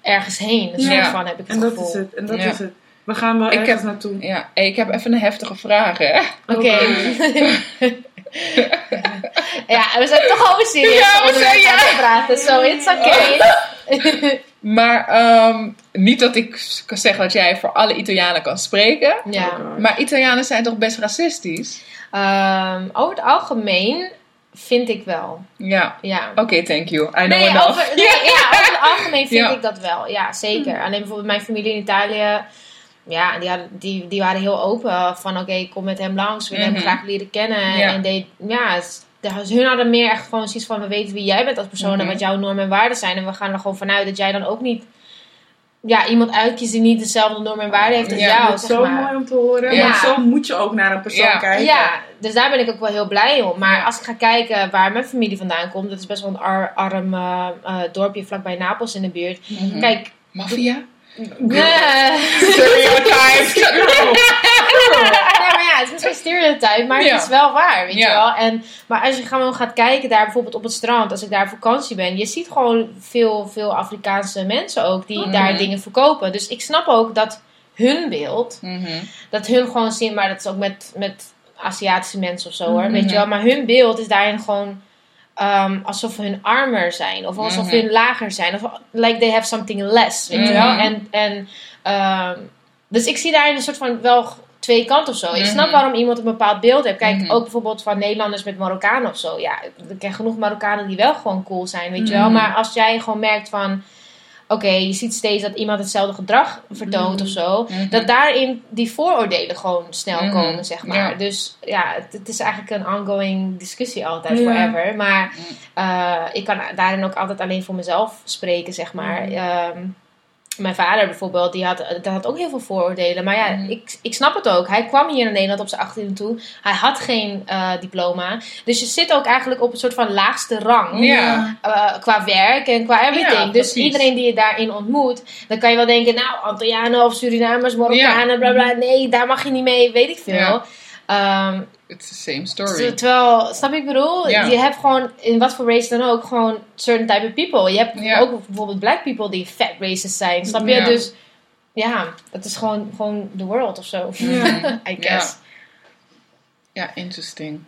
ergens heen. Dus Ja. van heb ik het En dat is het. En dat Ja. is het. We gaan wel Ik ergens heb- naartoe. Ja, hey, ik heb even een heftige vraag, hè? Oké. (laughs) ja, we zijn toch over serieus Ja, we zijn- ja. aan het praten. So it's okay. (laughs) Maar ehm, niet dat ik kan zeggen dat jij voor alle Italianen kan spreken. ja. Maar Italianen zijn toch best racistisch? Ehm, over het algemeen vind ik wel. Ja. Ja. Oké, thank you. I know Nee, enough. over, nee, (laughs) ja, over het algemeen vind Ja. ik dat wel. Ja, zeker. Alleen bijvoorbeeld mijn familie in Italië. Ja, die, hadden, die, die waren heel open. Van oké, ik kom met hem langs. We willen Mhm. hem graag leren kennen. Ja. En die, ja, de- hun hadden meer echt gewoon zoiets van... We weten wie jij bent als persoon Mhm. en wat jouw normen en waarden zijn. En we gaan er gewoon vanuit dat jij dan ook niet... Ja, iemand uitkiest die niet dezelfde normen en waarden heeft als Ja, jou, Dat is zeg zo maar. mooi om te horen. Ja. Maar zo moet je ook naar een persoon Ja. kijken. Ja, dus daar ben ik ook wel heel blij om. Maar Ja. als ik ga kijken waar mijn familie vandaan komt, dat is best wel een ar- arm eh, eh, dorpje vlakbij Napels in de buurt. Mhm. Kijk, Maffia? Nee, Stereotypes. (laughs) maar ja, het is misschien stereotype, maar het is wel waar, weet je wel. En, maar als je gewoon gaat kijken daar bijvoorbeeld op het strand, als ik daar op vakantie ben, je ziet gewoon veel, veel Afrikaanse mensen ook die Mhm. daar dingen verkopen. Dus ik snap ook dat hun beeld, Mhm. dat hun gewoon zien, maar dat is ook met, met Aziatische mensen of zo hoor, Mhm. weet je wel. Maar hun beeld is daarin gewoon ehm, alsof hun armer zijn, of alsof Mhm. hun lager zijn, of like they have something less, weet je wel. Mhm. En, en ehm, dus ik zie daarin een soort van wel twee kanten of zo. Ik snap Mhm. waarom iemand een bepaald beeld heeft. Kijk, ook bijvoorbeeld van Nederlanders met Marokkanen of zo. Ja, ik ken genoeg Marokkanen die wel gewoon cool zijn, weet je wel. Maar als jij gewoon merkt van, oké, je ziet steeds dat iemand hetzelfde gedrag vertoont Mhm. of zo. Mhm. Dat daarin die vooroordelen gewoon snel Mhm. komen, zeg maar. Ja. Dus ja, het, het is eigenlijk een ongoing discussie altijd, Ja. forever. Maar Mhm. eh, ik kan daarin ook altijd alleen voor mezelf spreken, zeg maar. Mhm. Ehm, mijn vader bijvoorbeeld, die had, die had ook heel veel vooroordelen. Maar ja, Mhm. ik, ik snap het ook. Hij kwam hier in Nederland op zijn 18e toe. Hij had geen eh, diploma. Dus je zit ook eigenlijk op een soort van laagste rang. Ja. Eh, qua werk en qua everything. Ja, dus iedereen die je daarin ontmoet, dan kan je wel denken, nou, Antillianen of Surinamers, Marokkanen, bla bla. Nee, daar mag je niet mee, weet ik veel. Ja. It's the same story. terwijl, snap je ik bedoel? Je hebt gewoon, in wat voor race dan ook, gewoon certain type of people. Je hebt ook bijvoorbeeld black people die fat racist zijn, snap je? Dus ja, het is gewoon, gewoon the world of zo. (laughs) I guess. Ja, interesting.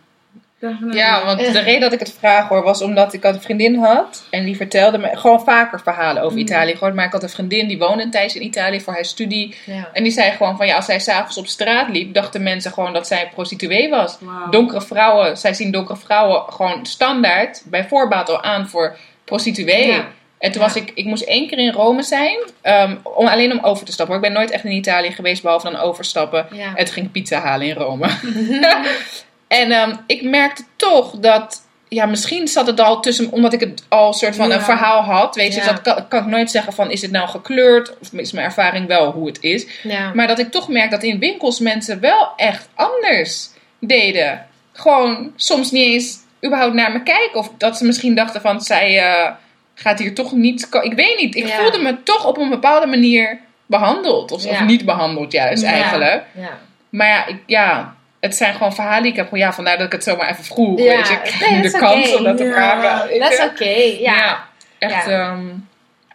Definitely. Ja, want de reden dat ik het vraag hoor, was omdat ik had een vriendin had. En die vertelde me gewoon vaker verhalen over Mm. Italië. Gewoon, maar ik had een vriendin die woonde een tijdje in Italië voor haar studie. Ja. En die zei gewoon van ja, als zij s'avonds op straat liep, dachten mensen gewoon dat zij prostituee was. Donkere vrouwen, zij zien donkere vrouwen gewoon standaard bij voorbaat al aan voor prostituee. Ja. En toen Ja. was ik, ik moest één keer in Rome zijn, ehm, om, alleen om over te stappen. Ik ben nooit echt in Italië geweest, behalve dan overstappen. Ja. Het ging pizza halen in Rome. (laughs) (laughs) en ehm, ik merkte toch dat, ja, misschien zat het al tussen, omdat ik het al soort van Ja. een verhaal had. Weet je, Ja. dus dat kan, kan ik nooit zeggen van, is het nou gekleurd? Of is mijn ervaring wel hoe het is? Ja. Maar dat ik toch merk dat in winkels mensen wel echt anders deden. Gewoon soms niet eens überhaupt naar me kijken. Of dat ze misschien dachten van, zij eh, gaat hier toch niet... Ik weet niet, ik voelde me toch op een bepaalde manier behandeld. Of, niet behandeld juist Ja. eigenlijk. Ja. Maar ja, ik, ja, het zijn gewoon verhalen die ik heb. Gewoon, ja, vandaar dat ik het zomaar even vroeg. Ja. Weet je, ik Nee, de kans om dat te vragen. Dat is oké. Ja. echt Ja. ehm,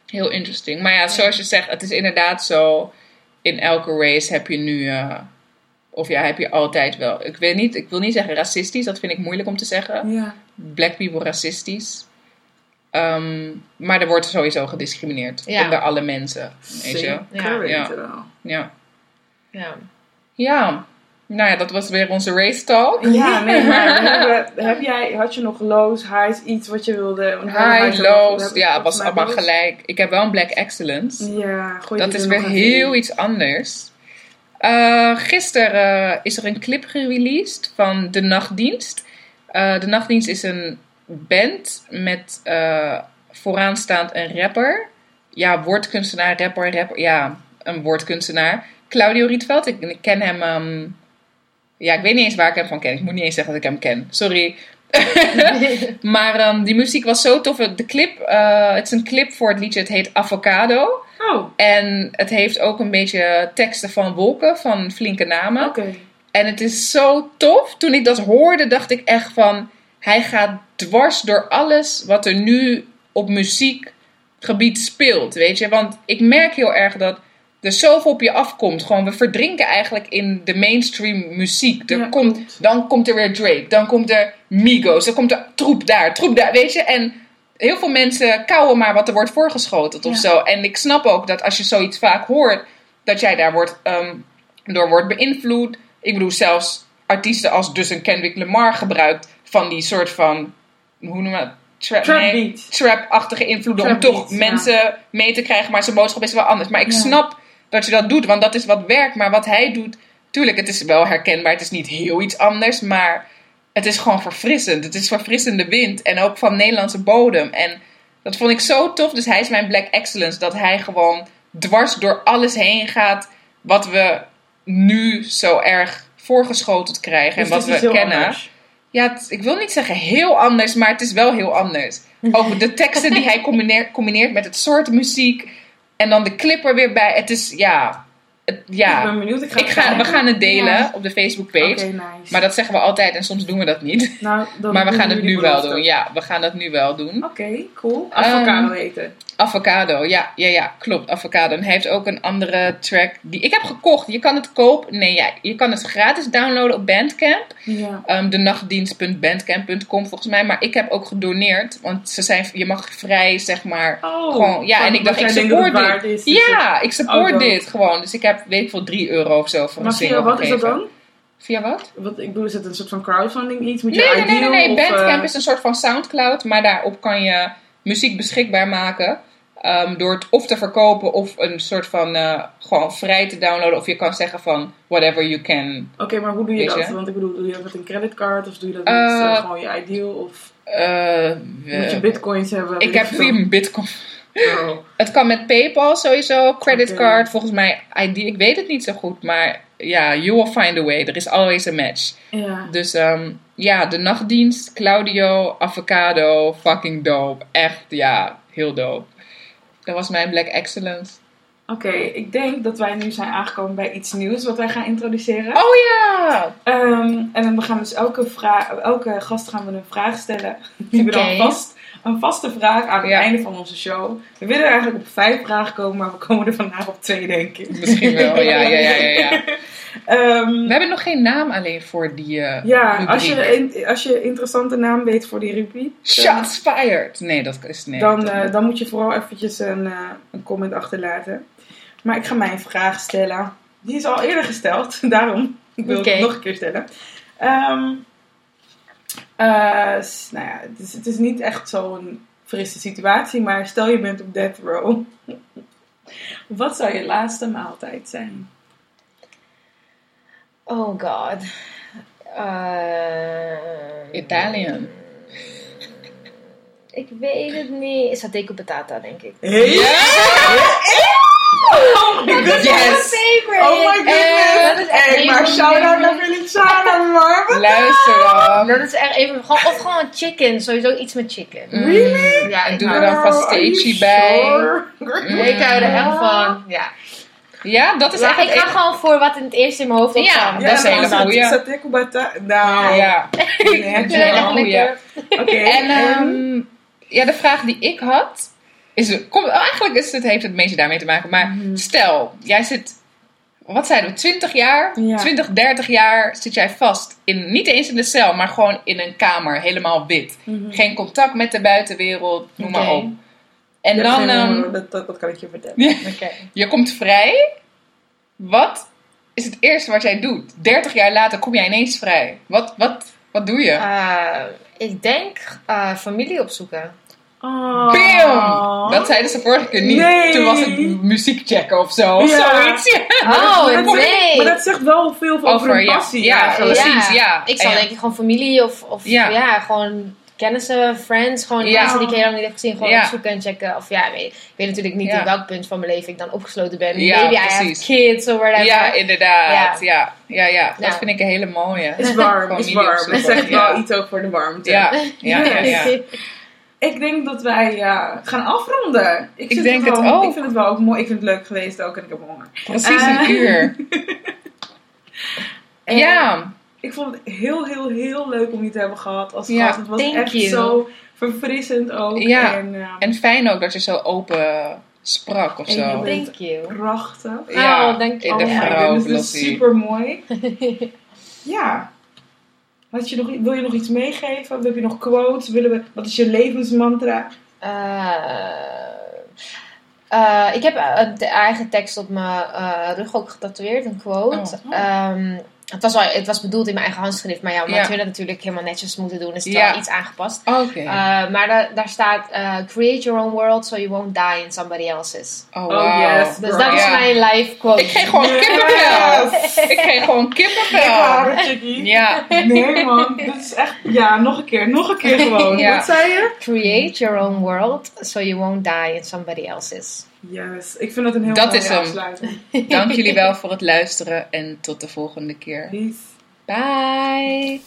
heel interesting. Maar ja, zoals je zegt, het is inderdaad zo. In elke race heb je nu, eh, of ja, heb je altijd wel. Ik weet niet, ik wil niet zeggen racistisch, dat vind ik moeilijk om te zeggen. Ja. Black people racistisch. Ehm, maar er wordt sowieso gediscrimineerd Ja. onder alle mensen. Weet je? Ja. Ja. Ja. ja. Nou ja, dat was weer onze race talk. Ja, nee, maar hebben- heb jij, had je nog lows, highs, iets wat je wilde? High, lows, Ja, het was allemaal lows. gelijk. Ik heb wel een Black Excellence. Ja, gooi Dat is er weer heel in. iets anders. Eh gisteren eh, is er een clip gereleased van De Nachtdienst. Eh, de Nachtdienst is een band met vooraanstaand een rapper. Ja, woordkunstenaar, rapper, rapper. Ja, een woordkunstenaar. Claudio Rietveld. Ik, ik ken hem... ehm, ja, ik weet niet eens waar ik hem van ken. Ik moet niet eens zeggen dat ik hem ken. Sorry. (laughs) maar ehm, die muziek was zo tof. De clip, eh, het is een clip voor het liedje. Het heet Avocado. Oh, En het heeft ook een beetje teksten van wolken, van flinke namen. oké. En het is zo tof. Toen ik dat hoorde, dacht ik echt van... Hij gaat dwars door alles wat er nu op muziekgebied speelt, weet je. Want ik merk heel erg dat er zoveel op je afkomt. Gewoon, we verdrinken eigenlijk in de mainstream muziek. Er Ja, komt, dan komt er weer Drake, dan komt er Migos, dan komt er troep daar, troep daar, weet je. En heel veel mensen kauwen maar wat er wordt voorgeschoteld of Ja. zo. En ik snap ook dat als je zoiets vaak hoort, dat jij daar wordt, ehm, door wordt beïnvloed. Ik bedoel, zelfs artiesten als dus een Kendrick Lamar gebruikt van die soort van, hoe noem je dat? Nee, trap-achtige invloeden om toch ja. mensen mee te krijgen, maar zijn boodschap is wel anders. Maar ik Ja. snap dat je dat doet, want dat is wat werkt. Maar wat hij doet, tuurlijk, het is wel herkenbaar. Het is niet heel iets anders, maar het is gewoon verfrissend. Het is verfrissende wind en ook van Nederlandse bodem. En dat vond ik zo tof. Dus hij is mijn Black Excellence, dat hij gewoon dwars door alles heen gaat wat we nu zo erg voorgeschoteld krijgen Dus en wat het is we kennen. anders. Ja, het- ik wil niet zeggen heel anders, maar het is wel heel anders. (laughs) Ook de teksten die hij combineert, combineert met het soort muziek. En dan de clip er weer bij. Het is, ja... Het, Ik ja. ben benieuwd. Ik ga Ik ga, we gaan het delen Ja. op de Facebook-page. Oké, nice. Maar dat zeggen we altijd en soms doen we dat niet. nou, dan Maar we gaan het nu wel doen. Ja, we gaan dat nu wel doen. Oké, cool. Avocado eten. Avocado, ja, ja, ja, klopt. Avocado. En hij heeft ook een andere track die ik heb gekocht. Je kan het kopen. Nee, ja, je kan het gratis downloaden op Bandcamp. Ja. um, de nachtdienst.bandcamp.com volgens mij. Maar ik heb ook gedoneerd. Want ze zijn, je mag vrij, zeg maar. Oh, gewoon, ja, en ik dacht, ik support dit. is, dus ja, ik support Oh, dit gewoon. Dus ik heb, weet ik veel, 3 euro of zo voor Maar een single wat is dat gegeven. dan? Via wat? Wat, ik bedoel, is het een soort van crowdfunding iets? Moet je Nee, nee, nee, Ideal nee, nee. of, Bandcamp eh, is een soort van Soundcloud. Maar daarop kan je muziek beschikbaar maken. Um, door het of te verkopen of een soort van uh, gewoon vrij te downloaden. Of je kan zeggen van whatever you can. Oké, maar hoe doe je dat? je? Want ik bedoel, doe je dat met een creditcard of doe je dat met Eh, eh, gewoon je ideal? Of Uh, moet je bitcoins hebben? ik heb mijn bitcoin. Oh. (laughs) Het kan met PayPal sowieso, creditcard. Volgens mij ID, ik weet het niet zo goed, maar ja, you will find a way. Er is always a match. Ja. Dus ehm, ja, de nachtdienst, Claudio, Avocado, fucking dope. Echt, ja, heel dope. Dat was mijn Black Excellence. Oké, ik denk dat wij nu zijn aangekomen bij iets nieuws wat wij gaan introduceren. Oh ja! Ehm, en dan gaan we dus elke, elke gast gaan we een vraag stellen. Die we dan vast, een vaste vraag aan het Ja. einde van onze show. We willen eigenlijk op vijf vragen komen, maar we komen er vandaag op twee, denk ik. Misschien wel, ja, ja, ja, ja. ja. (laughs) Ehm, We hebben nog geen naam alleen voor die eh ja, rubriek. als je, in- als je een interessante naam weet voor die rubriek, dan- Shots fired! Nee, dat is nee. dan, eh, dan moet je vooral eventjes een, eh, een comment achterlaten. Maar ik ga mijn vraag stellen. Die is al eerder gesteld, (laughs) daarom ik wil Oké. het nog een keer stellen. Ehm, eh, nou ja, het is, het is niet echt zo'n frisse situatie, maar stel je bent op death row. (laughs) Wat zou je laatste maaltijd zijn? Oh god. Eh, Italian. Ik weet het niet. Saté con patata, denk ik. Oh my goodness! Yes! favorite. Oh my goodness! dat is echt Hey, maar shout-out naar Feliciana, man! Luister dan. Dat is echt even, gewoon, of gewoon chicken, sowieso iets met chicken. Really? Ja, En ik doe er dan you bij. sure? Ik hou er echt van. Ja. Ja, dat is Ja, echt ik ga gewoon voor wat in het eerste in mijn hoofd Ja, opkwam. dat is een hele goeie. Saté kubata. Nou, Ja. (laughs) echt lekker. Oké. En ehm, ja, de vraag die ik had, is, kom, eigenlijk is het, heeft het meeste daarmee te maken. Maar Mhm. stel, jij zit, wat zeiden we, 20 jaar, Ja. 20, 30 jaar zit jij vast. In, niet eens in de cel, maar gewoon in een kamer, helemaal wit. Mhm. Geen contact met de buitenwereld, noem maar op. En Ja, dan, geen- ehm, dat, dat, dat kan ik je vertellen. Je komt vrij. Wat is het eerste wat jij doet? 30 jaar later kom jij ineens vrij. Wat, wat, wat doe je? Eh, ik denk eh, familie opzoeken. Oh. Bam! Dat zeiden ze vorige keer niet. Nee. Toen was het muziek checken of zo. Ja. Zoiets. Ja. Oh, Maar dat zegt- nee. Maar dat zegt wel veel over, Over, hun ja. passie Ja, eigenlijk. precies, ja. Ik zou En- denk ik gewoon familie of, of Ja. ja. gewoon kennissen, friends, gewoon Ja. mensen die ik heel lang niet heb gezien, gewoon Ja. opzoeken en checken. Of ja, weet, ik weet natuurlijk niet Ja. in welk punt van mijn leven ik dan opgesloten ben. Ja, Maybe I have precies. kids or whatever. Ja, inderdaad. Ja, ja, ja. Dat Ja. vind ik een hele mooie. Is warm, is warm. Het zegt Ja. wel iets ook voor de warmte. Ja, ja, ja. (laughs) ja. Ik denk dat wij ja, gaan afronden. Ik, vind denk het wel- ook. Ik vind het wel ook mooi. Ik vind het leuk geweest ook en ik heb honger. Precies Eh. een uur. (laughs) Ja, Ik vond het heel, heel, heel leuk om je te hebben gehad als Ja, gast. Het was echt you. zo verfrissend ook. Ja. En, ehm, en fijn ook dat je zo open sprak of zo. bent- Thank you. prachtig. Ja, Oh, dank je. in de oh is Blossie. super mooi. ja. (laughs) Had je nog, wil je nog iets meegeven? Heb je nog quotes? Willen we, wat is je levensmantra? Eh, eh, ik heb een te- eigen tekst op mijn eh, rug ook getatoeëerd, een quote. Oh. Ehm, het, was al, het was bedoeld in mijn eigen handschrift, maar ja, omdat Ja. we dat natuurlijk helemaal netjes moeten doen, is het Ja. wel iets aangepast. Oké. Eh, maar da- daar staat: eh, Create your own world so you won't die in somebody else's. oh, Oh, yes. Dus dat is mijn life quote. Ik kreeg gewoon Yes. kippenvel. (laughs) Ik kreeg gewoon kippenvel. Ja. Nee man, dit is echt... Ja, nog een keer. Nog een keer gewoon. Ja. Wat zei je? Create your own world so you won't die in somebody else's. Yes, ik vind dat een heel Dat mooie afsluiting. (laughs) Dank jullie wel voor het luisteren en tot de volgende keer. Peace. Bye.